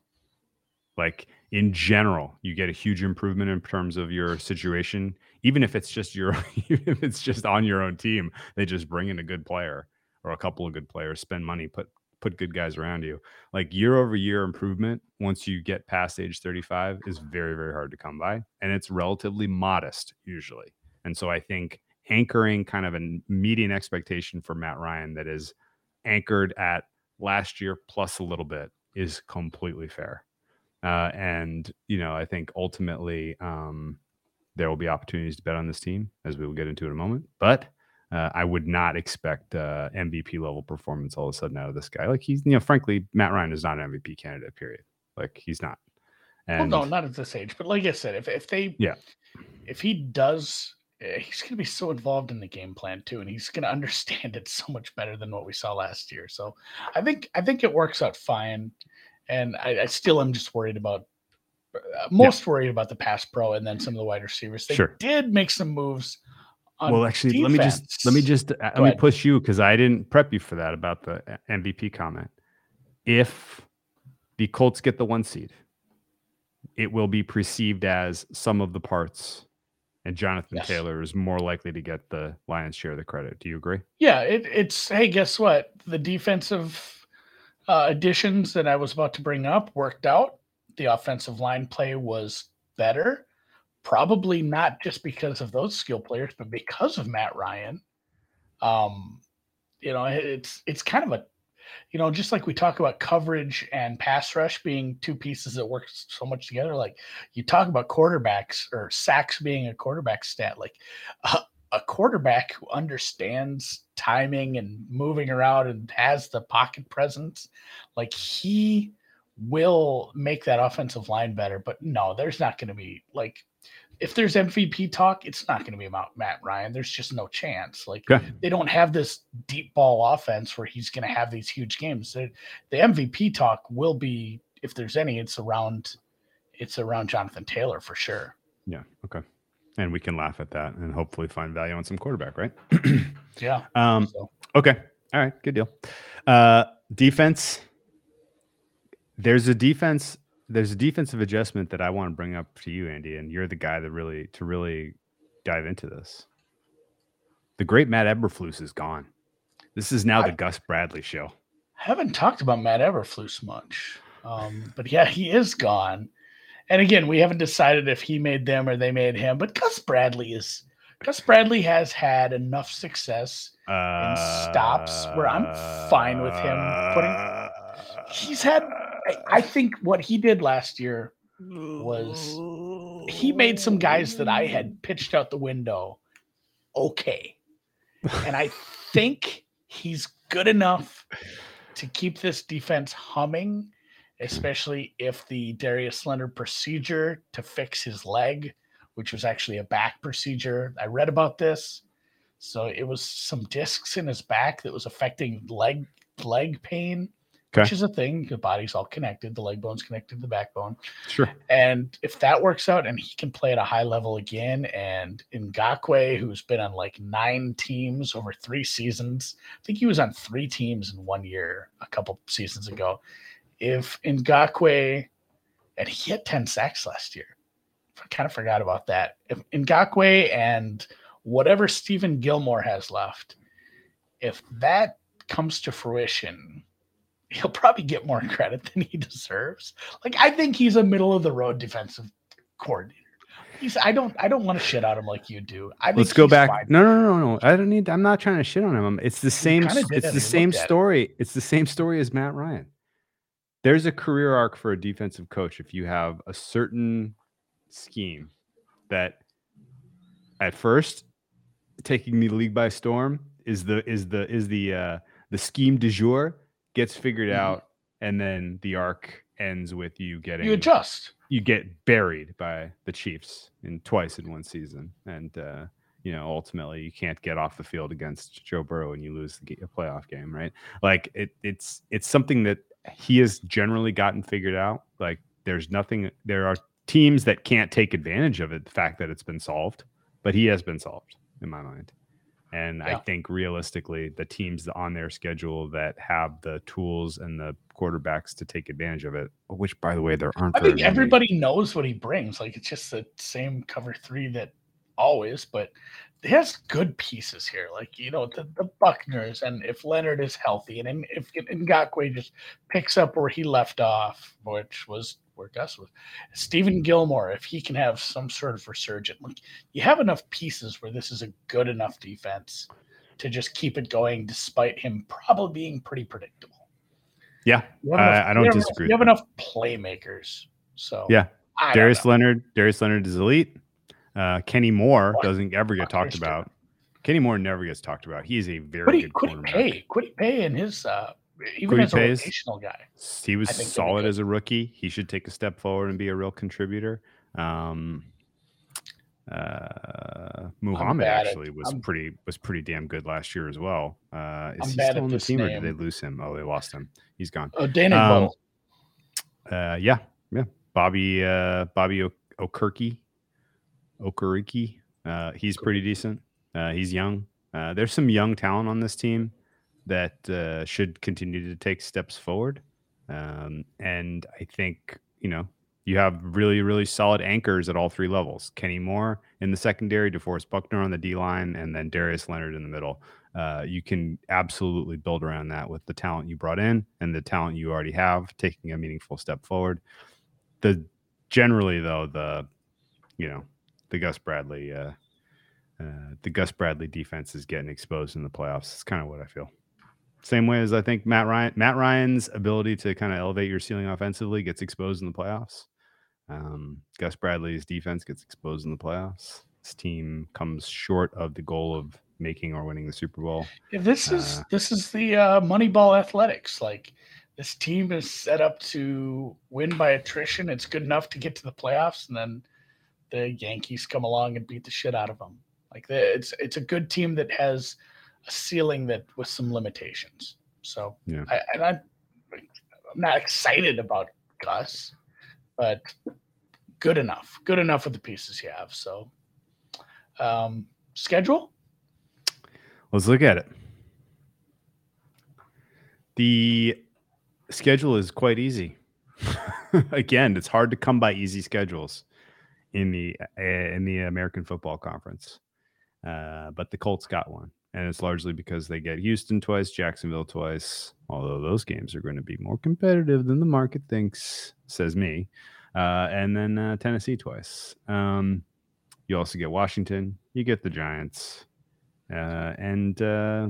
Like in general, you get a huge improvement in terms of your situation, even if it's just your even if it's just on your own team. They just bring in a good player or a couple of good players, spend money, put put good guys around you. Like year over year improvement once you get past age 35 is very, very hard to come by. And it's relatively modest usually. And so I think anchoring kind of a median expectation for Matt Ryan that is anchored at last year plus a little bit is completely fair. Uh, and you know, I think ultimately um, there will be opportunities to bet on this team, as we will get into in a moment. But uh, I would not expect uh, MVP level performance all of a sudden out of this guy. Like he's, you know, frankly, Matt Ryan is not an MVP candidate. Period. Like he's not. And well, no, not at this age. But like I said, if if they Yeah. if he does, eh, he's going to be so involved in the game plan too, and he's going to understand it so much better than what we saw last year. So I think I think it works out fine, and I, I still am just worried about. Uh, most worried about the pass pro and then some of the wide receivers. They Sure. did make some moves. On well, actually, let me just let me just uh, let Go me push you because I didn't prep you for that about the uh, MVP comment. If the Colts get the one seed, it will be perceived as some of the parts, and Jonathan Yes. Taylor is more likely to get the lion's share of the credit. Do you agree? Yeah, it, it's hey, guess what? The defensive uh, additions that I was about to bring up worked out. The offensive line play was better, probably not just because of those skill players, but because of Matt Ryan. Um, you know, it's it's kind of a, you know, just like we talk about coverage and pass rush being two pieces that work so much together. Like you talk about quarterbacks or sacks being a quarterback stat. Like a, a quarterback who understands timing and moving around and has the pocket presence, like he will make that offensive line better. But no, there's not going to be like if there's MVP talk, it's not going to be about Matt Ryan. There's just no chance. Like Okay. they don't have this deep ball offense where he's going to have these huge games. The, the MVP talk will be, if there's any, it's around, it's around Jonathan Taylor for sure. Yeah. Okay. And we can laugh at that and hopefully find value on some quarterback, right? Yeah. um, So Okay. All right. Good deal. Uh, defense. There's a defense. There's a defensive adjustment that I want to bring up to you, Andy, and you're the guy that really to really dive into this. The great Matt Eberflus is gone. This is now the Gus Bradley show. I haven't talked about Matt Eberflus much, um, but yeah, he is gone. And again, we haven't decided if he made them or they made him. But Gus Bradley is Gus Bradley has had enough success. Uh, stops where I'm fine with him putting- He's had, I think, what he did last year was he made some guys that I had pitched out the window okay. And I think he's good enough to keep this defense humming, especially if the Darius Leonard procedure to fix his leg, which was actually a back procedure. I read about this. So it was some discs in his back that was affecting leg leg pain, which is a thing. The body's all connected. The leg bone's connected to the backbone. Sure. And if that works out and he can play at a high level again, and Ngakoue, who's been on like nine teams over three seasons, I think he was on three teams in one year a couple seasons ago. If Ngakoue, and he had 10 sacks last year, I kind of forgot about that. If Ngakoue and whatever Stephon Gilmore has left, if that comes to fruition, he'll probably get more credit than he deserves. Like I think he's a middle of the road defensive coordinator. He's I don't I don't want to shit on him like you do. I Let's go back. fine. No, no, no, no. I don't need. I'm not trying to shit on him. It's the same. kinda s- did It's the same at it. story. It's the same story as Matt Ryan. There's a career arc for a defensive coach if you have a certain scheme that at first taking the league by storm is the is the is the uh the scheme du jour gets figured Mhm. out and then the arc ends with you getting You adjust. you get buried by the Chiefs in twice in one season, and uh, you know ultimately you can't get off the field against Joe Burrow and you lose the a playoff game, right? Like it, it's it's something that he has generally gotten figured out. Like there's nothing. There are teams that can't take advantage of it. The fact that it's been solved, but he has been solved in my mind. And I think realistically, the teams on their schedule that have the tools and the quarterbacks to take advantage of it, which by the way, there aren't. I think many. everybody knows what he brings. Like it's just the same cover three that always, but he has good pieces here. Like you know the, the Buckners, and if Leonard is healthy, and if Ngakoue just picks up where he left off, which was where Gus was, Stephon Gilmore, if he can have some sort of resurgent, like you have enough pieces where this is a good enough defense to just keep it going, despite him probably being pretty predictable. Yeah, have I- I don't you disagree Enough, you have enough playmakers. So Yeah. I Darius. Leonard, Darius Leonard is elite. Uh, Kenny Moore doesn't ever get talked about. Kenny Moore never gets talked about. He's a very Kwity, good Kwity cornerback. Pay, Kwity Paye, and his uh, even Kwity as a Paye's- rotational guy. He was solid as a rookie. He should take a step forward and be a real contributor. Um, uh, Muhammad bad at- actually was I'm- pretty was pretty damn good last year as well. Uh, is I'm he still on the team or did they lose him? Oh, they lost him. He's gone. Oh, Dana Um, Uh, yeah, yeah. Bobby, uh, Bobby o- Okereke, Okereke. Uh, he's pretty decent. Uh, he's young. Uh, there's some young talent on this team that uh, should continue to take steps forward. Um, and I think you know you have really, really solid anchors at all three levels. Kenny Moore in the secondary, DeForest Buckner on the D line, and then Darius Leonard in the middle. Uh, you can absolutely build around that with the talent you brought in and the talent you already have, taking a meaningful step forward. The generally though the you know the Gus Bradley uh, uh, the Gus Bradley defense is getting exposed in the playoffs. It's kind of what I feel. Same way as I think Matt Ryan Matt Ryan's ability to kind of elevate your ceiling offensively gets exposed in the playoffs. Um, Gus Bradley's defense gets exposed in the playoffs. This team comes short of the goal of making or winning the Super Bowl. Yeah, this is uh, this is the uh, Moneyball athletics. Like this team is set up to win by attrition. It's good enough to get to the playoffs, and then the Yankees come along and beat the shit out of them. Like the, it's it's a good team that has a ceiling that with some limitations. So Yeah. I, and I'm I'm not excited about Gus, but good enough. Good enough with the pieces you have. So um, schedule. Let's look at it. The schedule is quite easy. Again, it's hard to come by easy schedules in the uh, in the American Football Conference, uh, but the Colts got one, and it's largely because they get Houston twice, Jacksonville twice. Although those games are going to be more competitive than the market thinks, says me, uh, and then uh, Tennessee twice. Um, you also get Washington. You get the Giants uh, and uh,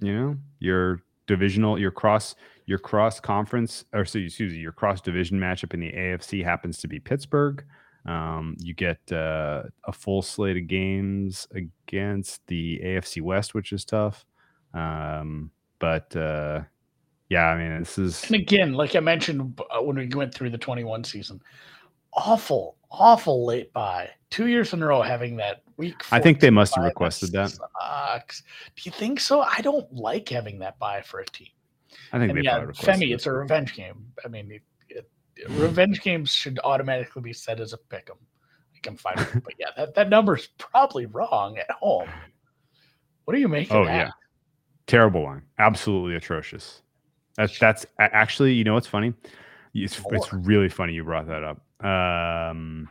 you know your divisional, your cross, your cross conference, or so excuse me, your cross division matchup in the AFC happens to be Pittsburgh. Um, you get uh, a full slate of games against the AFC West, which is tough. Um, but uh, yeah, I mean, this is And again, like I mentioned uh, when we went through the 21 season, awful, awful late by two years in a row having that week. I think they must have requested that. Sucks. Do you think so? I don't like having that buy for a team. I think And yeah, Femi, it's a revenge game. I mean, it, it, revenge games should automatically be set as a pick 'em. Like I'm fine with it. But yeah, that, that number's probably wrong at home. What are you making? Oh that? yeah, terrible line, absolutely atrocious. That's that's actually, you know, what's funny? It's it's really funny you brought that up. Um,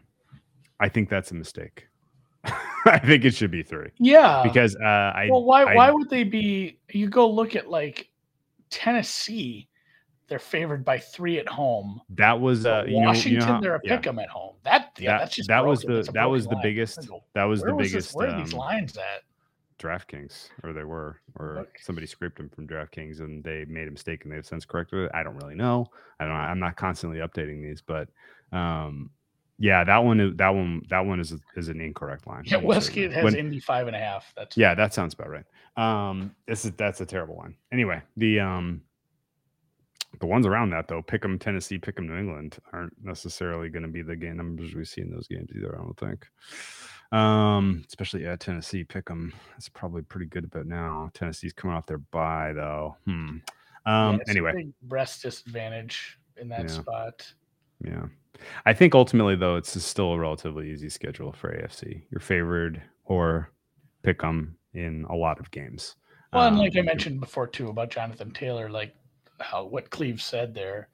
I think that's a mistake. I think it should be three Yeah. because uh, I well, why I- why would they be? You go look at like Tennessee, they're favored by three at home. that was uh, you know, Washington, you know how- they're a yeah, pick 'em at home. That yeah, that that's just that was the That's that was broken the line. biggest go, that was the was this- biggest where are these um, lines at? DraftKings, or they were, or Look. somebody scraped them from DraftKings and they made a mistake and they've since corrected it. I don't really know. I don't. I'm not constantly updating these, but um, Yeah, that one is that one that one is is an incorrect line. Yeah, Westgate has When- Indy five and a half. That's yeah, that sounds about right. Um, this is that's a terrible one. Anyway, the um, the ones around that though, Pick'em Tennessee, Pick'em New England, aren't necessarily going to be the game numbers we see in those games either. I don't think. Um, especially at Tennessee, Pick'em. That's probably pretty good about now. Tennessee's coming off their bye though. Hmm. Um. it's a anyway, rest disadvantage in that Yeah. spot. Yeah. I think ultimately though it's still a relatively easy schedule for AFC. You're favored or pick 'em in a lot of games. Well, and Um, like I mentioned before too about Jonathan Taylor, like how what Cleve said there,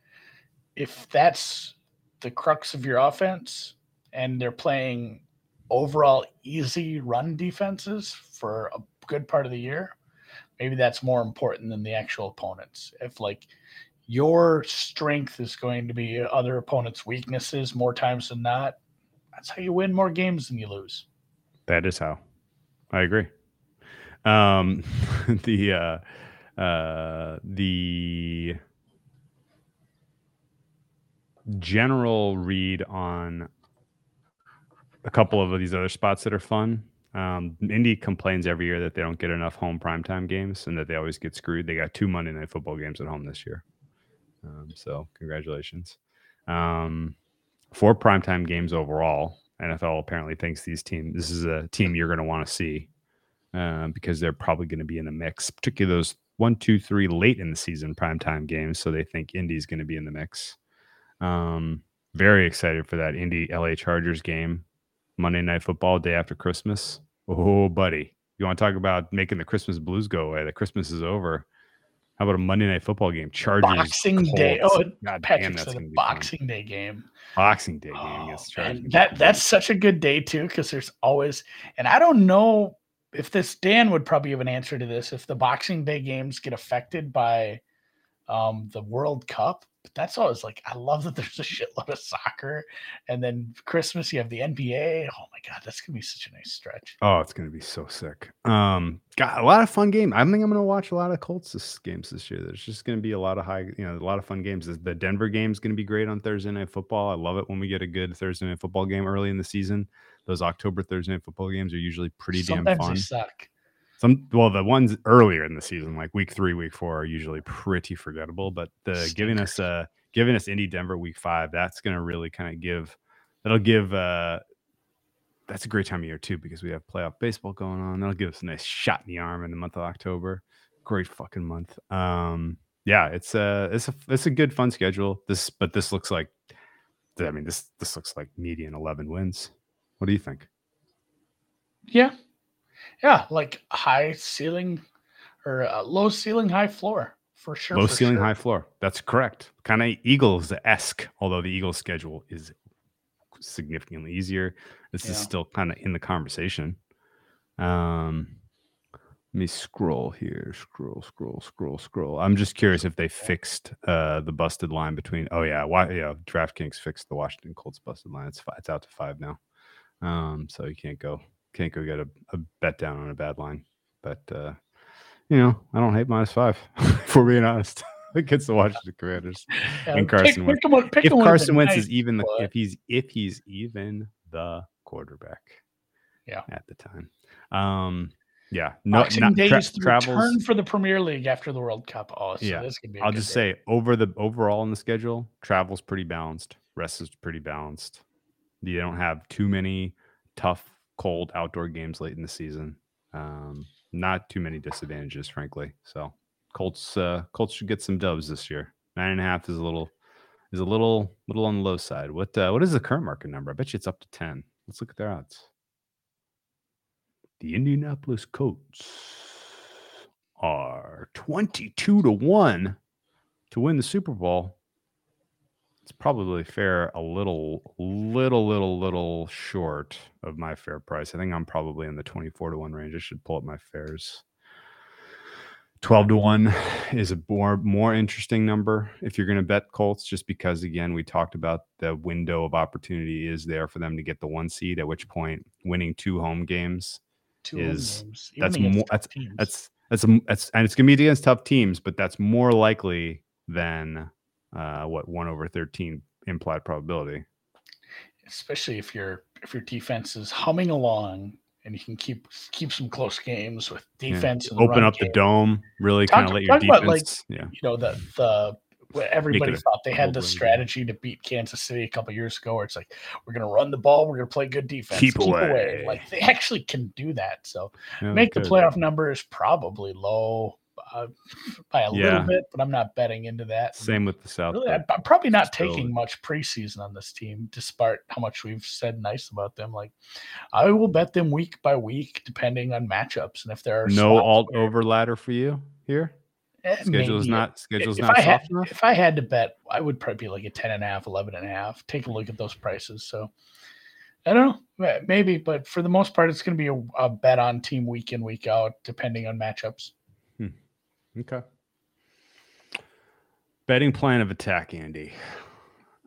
if that's the crux of your offense and they're playing overall easy run defenses for a good part of the year, maybe that's more important than the actual opponents. If like your strength is going to be other opponents' weaknesses more times than not, that's how you win more games than you lose. That is how. I agree. Um the uh uh the general read on a couple of these other spots that are fun. Um, Indy complains every year that they don't get enough home primetime games and that they always get screwed. They got two Monday night football games at home this year. Um, so congratulations. Um, four primetime games overall. NFL apparently thinks these teams this is a team you're going to want to see uh, because they're probably going to be in the mix, particularly those one, two, three late in the season primetime games. So they think Indy's going to be in the mix. Um, very excited for that Indy LA Chargers game, Monday Night Football, day after Christmas. Oh, buddy, you want to talk about making the Christmas blues go away? The Christmas is over. How about a Monday Night Football game? Chargers, Boxing Day. Oh, God Patrick damn, that's said a gonna fun. Boxing Day game. Boxing Day game Oh, Chargers. that that's such a good day too, because there's always, and I don't know if this Dan would probably have an answer to this if the Boxing Day games get affected by um, the World Cup. But that's always like I love that there's a shitload of soccer, and then Christmas you have the NBA. Oh my god, that's gonna be such a nice stretch. Oh, it's gonna be so sick. Um, got a lot of fun game. I think I'm gonna watch a lot of Colts this, games this year. There's just gonna be a lot of high, you know, a lot of fun games. The- Denver game's gonna be great on Thursday night football. I love it when we get a good Thursday night football game early in the season. Those October Thursday night football games are usually pretty Sometimes damn they fun. suck. Some well, the ones earlier in the season, like week three, week four, are usually pretty forgettable. But the giving us uh giving us Indy Denver week five, that's gonna really kind of give that'll give uh that's a great time of year too because we have playoff baseball going on. That'll give us a nice shot in the arm in the month of October. Great fucking month. Um yeah, it's a it's a it's a good fun schedule. This but this looks like I mean this this looks like median eleven wins. What do you think? Yeah, yeah, like high ceiling or uh, low ceiling, high floor for sure. Low for ceiling, sure. high floor. That's correct. Kind of Eagles esque, although the Eagles schedule is significantly easier. This is still kind of in the conversation. Um, let me scroll here. Scroll, scroll, scroll, scroll. I'm just curious if they fixed uh the busted line between. Oh yeah, why? Yeah, DraftKings fixed the Washington Colts busted line. It's fi- it's out to five now. Um, so you can't go can't go get a, a bet down on a bad line. But uh, you know, I don't hate minus five. if we're being honest, against the Washington Commanders. Yeah, and Carson Wentz. pick pick If one Carson Wentz is even the if he's if he's even the quarterback, Yeah. at the time. Um, yeah, no, Boxing not, tra- travels. return for the Premier League after the World Cup. Oh, so Yeah, this could be. I'll just day. say over the overall in the schedule, travel's pretty balanced. Rest is pretty balanced. You don't have too many tough, cold outdoor games late in the season. Um, not too many disadvantages, frankly. So Colts, uh, Colts should get some dubs this year. Nine and a half is a little is a little little on the low side. What uh, what is the current market number? I bet you it's up to ten. Let's look at their odds. The Indianapolis Colts are 22 to 1 to win the Super Bowl. It's probably fair a little, little, little, little short of my fair price. I think I'm probably in the 24 to 1 range. I should pull up my fares. 12 to 1 is a more more interesting number if you're going to bet Colts, just because again, we talked about the window of opportunity is there for them to get the one seed, at which point winning two home games Two home is- games, that's more- teams. that's that's a, that's and it's gonna be against tough teams, but that's more likely than uh, what one over thirteen implied probability. especially if your if your defense is humming along and you can keep keep some close games with Yeah. defense. and Open up the dome, really kind of let your talk about, defense. like, yeah. You know the the everybody thought they had the strategy to beat Kansas City a couple years ago, where it's like we're gonna run the ball, we're gonna play good defense, Keep away. Like they actually can do that. So yeah, make the playoff numbers probably low uh, by a Yeah. little bit, but I'm not betting into that. Same with the South. Really, I'm probably not still- taking much preseason on this team, despite how much we've said nice about them. Like, I will bet them week by week, depending on matchups, and if there are no alt over ladder for you here. eh, Schedule is not schedule's if not I had enough. if I had to bet, I would probably be like a 10 and a half, 11 and a half. Take a look at those prices. So I don't know, maybe, but for the most part, it's going to be a, a bet on team week in, week out, depending on matchups. Okay. Betting plan of attack, Andy.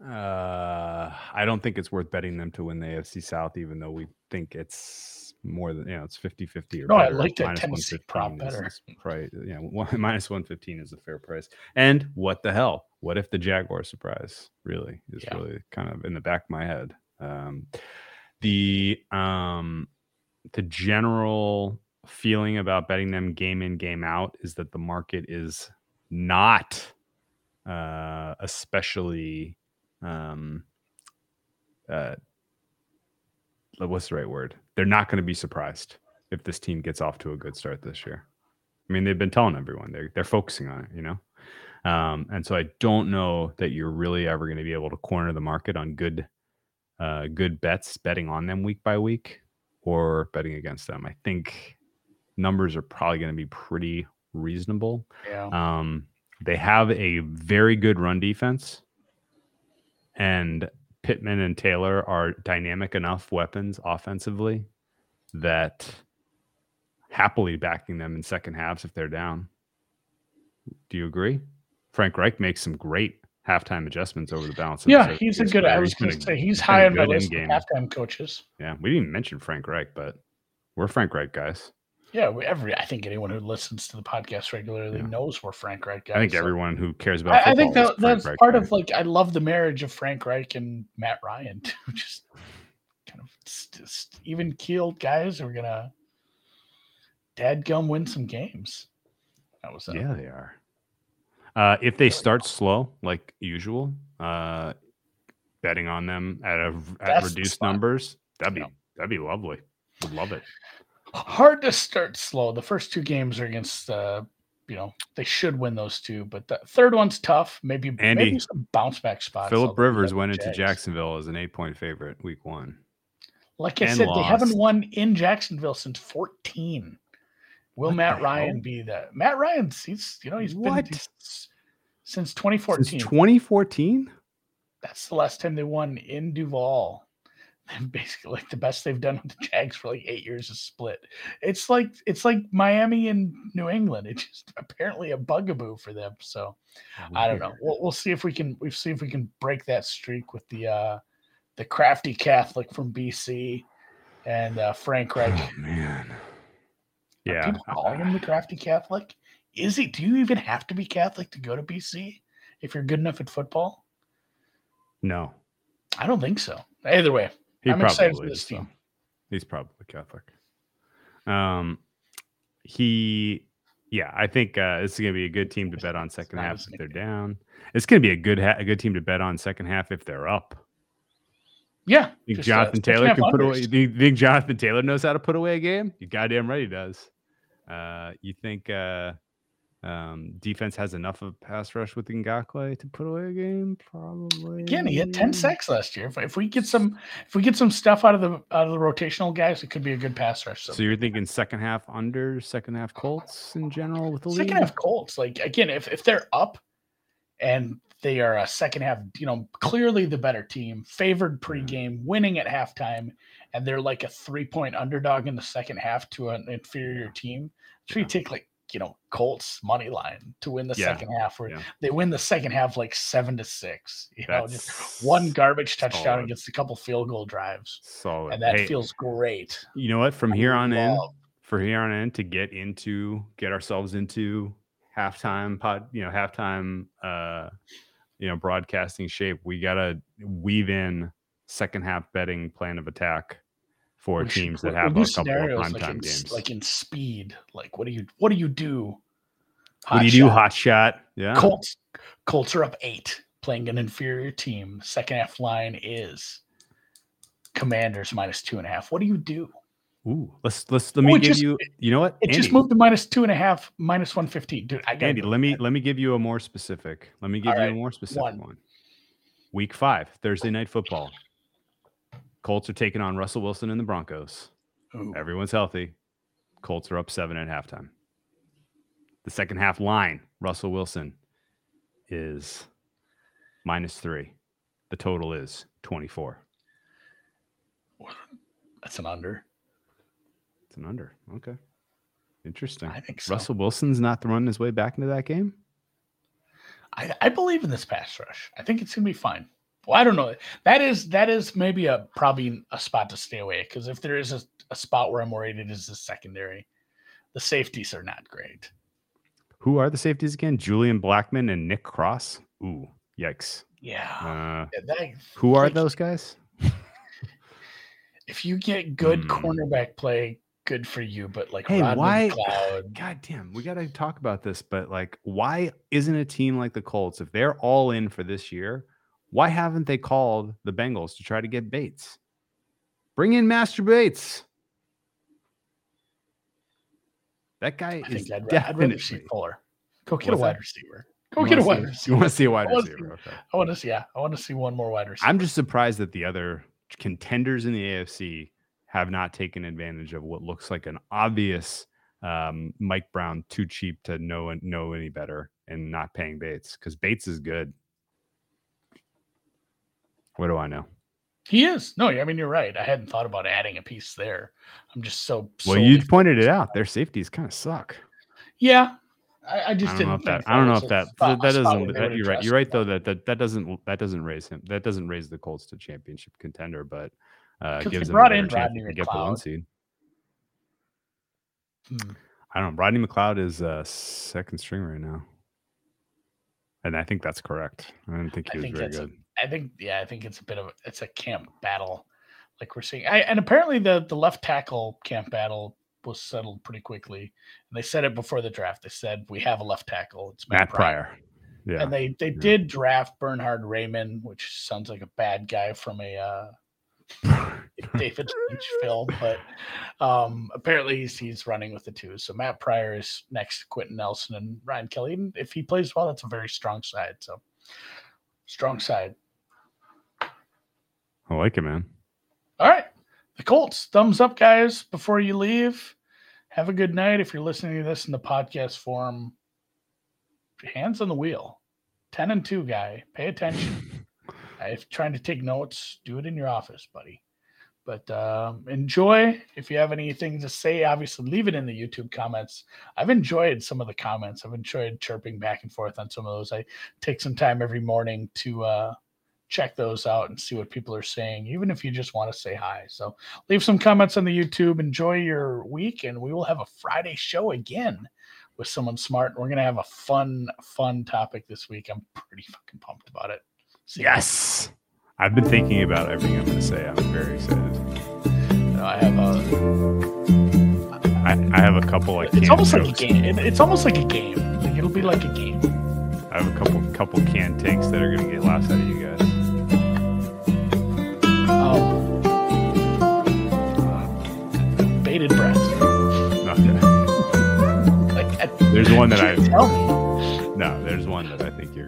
Uh, I don't think it's worth betting them to win the AFC South, even though we think it's more than you know, it's 50 50 or No, I like that Minus Tennessee prop 115 is- better. is Price, yeah, one, minus 115 is a fair price. And what the hell? What if the Jaguar surprise really is Yeah. really kind of in the back of my head? Um, the um, the general feeling about betting them game in game out is that the market is not uh especially um uh what's the right word? They're not going to be surprised if this team gets off to a good start this year. I mean they've been telling everyone they're, they're focusing on it you know? Um and so i don't know that you're really ever going to be able to corner the market on good uh good bets betting on them week by week or betting against them. I think numbers are probably going to be pretty reasonable. Yeah. Um, they have a very good run defense, and Pittman and Taylor are dynamic enough weapons offensively that happily backing them in second halves if they're down. Do you agree? Frank Reich makes some great halftime adjustments over the balance. Of Yeah, the he's a good. I was going to say he's high on my list of halftime coaches. Yeah, we didn't even mention Frank Reich, but we're Frank Reich guys. Yeah, we, every I think anyone who listens to the podcast regularly Yeah. knows we're Frank Reich guys. I think so- everyone who cares about I, I think that, that's Reich part guy. of like I love the marriage of Frank Reich and Matt Ryan. too. Just kind of just even keeled guys who are gonna dadgum win some games. That was uh, Yeah, they are. Uh, if they start slow, like usual, uh, betting on them at a at That's reduced numbers, that'd be Yeah. that'd be lovely. Would love it. Hard to start slow. The first two games are against uh you know they should win those two, but the third one's tough. Maybe Andy, maybe some bounce back spots. Philip Rivers went into Jacksonville as an eight point favorite week one. Like I and said, they haven't won in Jacksonville since 14. Will What Matt Ryan hell? be that? Matt Ryan's he's you know he's What? been he's- since 2014. Since 2014? That's the last time they won in Duval. And basically, like the best they've done with the Jags for like eight years is split. It's like it's like Miami and New England. It's just apparently a bugaboo for them. So I don't know. We'll, we'll see if we can we'll see if we can break that streak with the uh the crafty Catholic from BC and uh Frank Reich. Oh man. Are Yeah. people calling him the crafty Catholic? Is he? Do you even have to be Catholic to go to BC if you're good enough at football? No. I don't think so. Either way, He I'm probably is, team. He's probably Catholic. Um, he, yeah, I think uh, this is going to be a good team to bet on second half if they're down. It's going to be a good ha- a good team to bet on second half if they're up. Yeah. You think uh, Jonathan second Taylor can put away? Do you think Jonathan Taylor knows how to put away a game? You goddamn right he does. Uh, you think uh, um, defense has enough of pass rush with Ngakoue to put away a game? Probably. Again, he had 10 sacks last year. If, if we get some if we get some stuff out of the out of the rotational guys, it could be a good pass rush. So, So you're thinking second half under, second half Colts in general with the second lead? half Colts, like again, if if they're up and they are a second half, you know, clearly the better team, favored pregame, winning at halftime, and they're like a three point underdog in the second half to an inferior team. So you take like you know Colts money line to win the Yeah. second half, where Yeah. they win the second half like seven to six. You know, just one garbage touchdown solid. against a couple field goal drives, solid. and that Hey, feels great. You know what? From I here on in, for here on in, to get into, get ourselves into halftime pod, you know, halftime, uh, you know, broadcasting shape, we gotta weave in second half betting plan of attack for We should- teams that have a couple of primetime like in, games. like in speed. Like what do you what do you do? what do you Hot do, hot shot? Yeah. Colts Colts are up eight, playing an inferior team. Second half line is Commanders minus two and a half. What do you do? Ooh, let's let's let me give just- you. You know what? It just moved to minus two and a half, minus one fifteen. Dude, I got Andy, let me let me give you a more specific. Let me give you a more specific one. one. Week five, Thursday night football. Colts are taking on Russell Wilson and the Broncos. Everyone's healthy. Colts are up seven at halftime. The second half line, Russell Wilson is minus three. The total is 24. That's an under. It's an under. Okay. Interesting. I think so. Russell Wilson's not throwing his way back into that game. I, I believe in this pass rush. I think it's gonna be fine. Well, I don't know. That is that is maybe a probably a spot to stay away because if there is a, a spot where I'm worried, it is the secondary. The safeties are not great. Who are the safeties again? Julian Blackmon and Nick Cross. Ooh, yikes. Yeah. Uh, Yeah, that- who are like, those guys? If you get good Hmm. cornerback play, good for you. But like Hey, Rodney why- McLeod, God damn, we got to talk about this. But like, why isn't a team like the Colts, if they're all in for this year, why haven't they called the Bengals to try to get Bates? Bring in Master Bates. That guy I is I'd, ra- I'd see. Fuller. Go get a What's wide that? receiver. Go You get a wide see- You want to see a wide I wanna see- receiver? Okay. I want to see. Yeah, I want to see one more wide receiver. I'm just surprised that the other contenders in the AFC have not taken advantage of what looks like an obvious um, Mike Brown too cheap to know know any better and not paying Bates because Bates is good. What do I know? He is. No, I mean you're right. I hadn't thought about adding a piece there. I'm just so. Well, you pointed it out. Their safeties kind of suck. Yeah, I, I just I didn't that. I don't know if that. spot- that doesn't. That, you're right. You're right though. That, that that doesn't that doesn't raise him. That doesn't raise the Colts to championship contender, but uh, gives them a better in chance Rodney to get the one seed. Hmm. I don't know. Rodney McLeod is uh, second string right now, and I think that's correct. I didn't think I he was think very good. I think yeah, I think it's a bit of it's a camp battle, like we're seeing. I, and apparently the the left tackle camp battle was settled pretty quickly. And they said it before the draft. They said we have a left tackle. It's Matt Pryor. Yeah, And they they yeah. did draft Bernhard Raimann, which sounds like a bad guy from a uh, David Lynch film, but um, apparently he's, he's running with the two. So Matt Pryor is next to Quenton Nelson and Ryan Kelly. And if he plays well, that's a very strong side. So strong side. I like it, man. All right. The Colts, thumbs up, guys, before you leave. Have a good night. If you're listening to this in the podcast form, hands on the wheel. 10 and 2 guy. Pay attention. if trying to take notes, do it in your office, buddy. But um, enjoy. If you have anything to say, obviously leave it in the YouTube comments. I've enjoyed some of the comments. I've enjoyed chirping back and forth on some of those. I take some time every morning to uh, check those out and see what people are saying, even if you just want to say hi. So leave some comments on the YouTube. Enjoy your week, and we will have a Friday show again with someone smart. We're gonna have a fun, fun topic this week. I'm pretty fucking pumped about it. Yes, I've been thinking about everything I'm going to say. I'm very excited. I have a. I, I have a couple like It's almost like a game. It- It's almost like a game. Like it'll be like a game. I have a couple couple canned takes that are going to get laughs out of you guys. Bated breath. Okay. Like I, There's one that I tell me. no. There's one that I think you're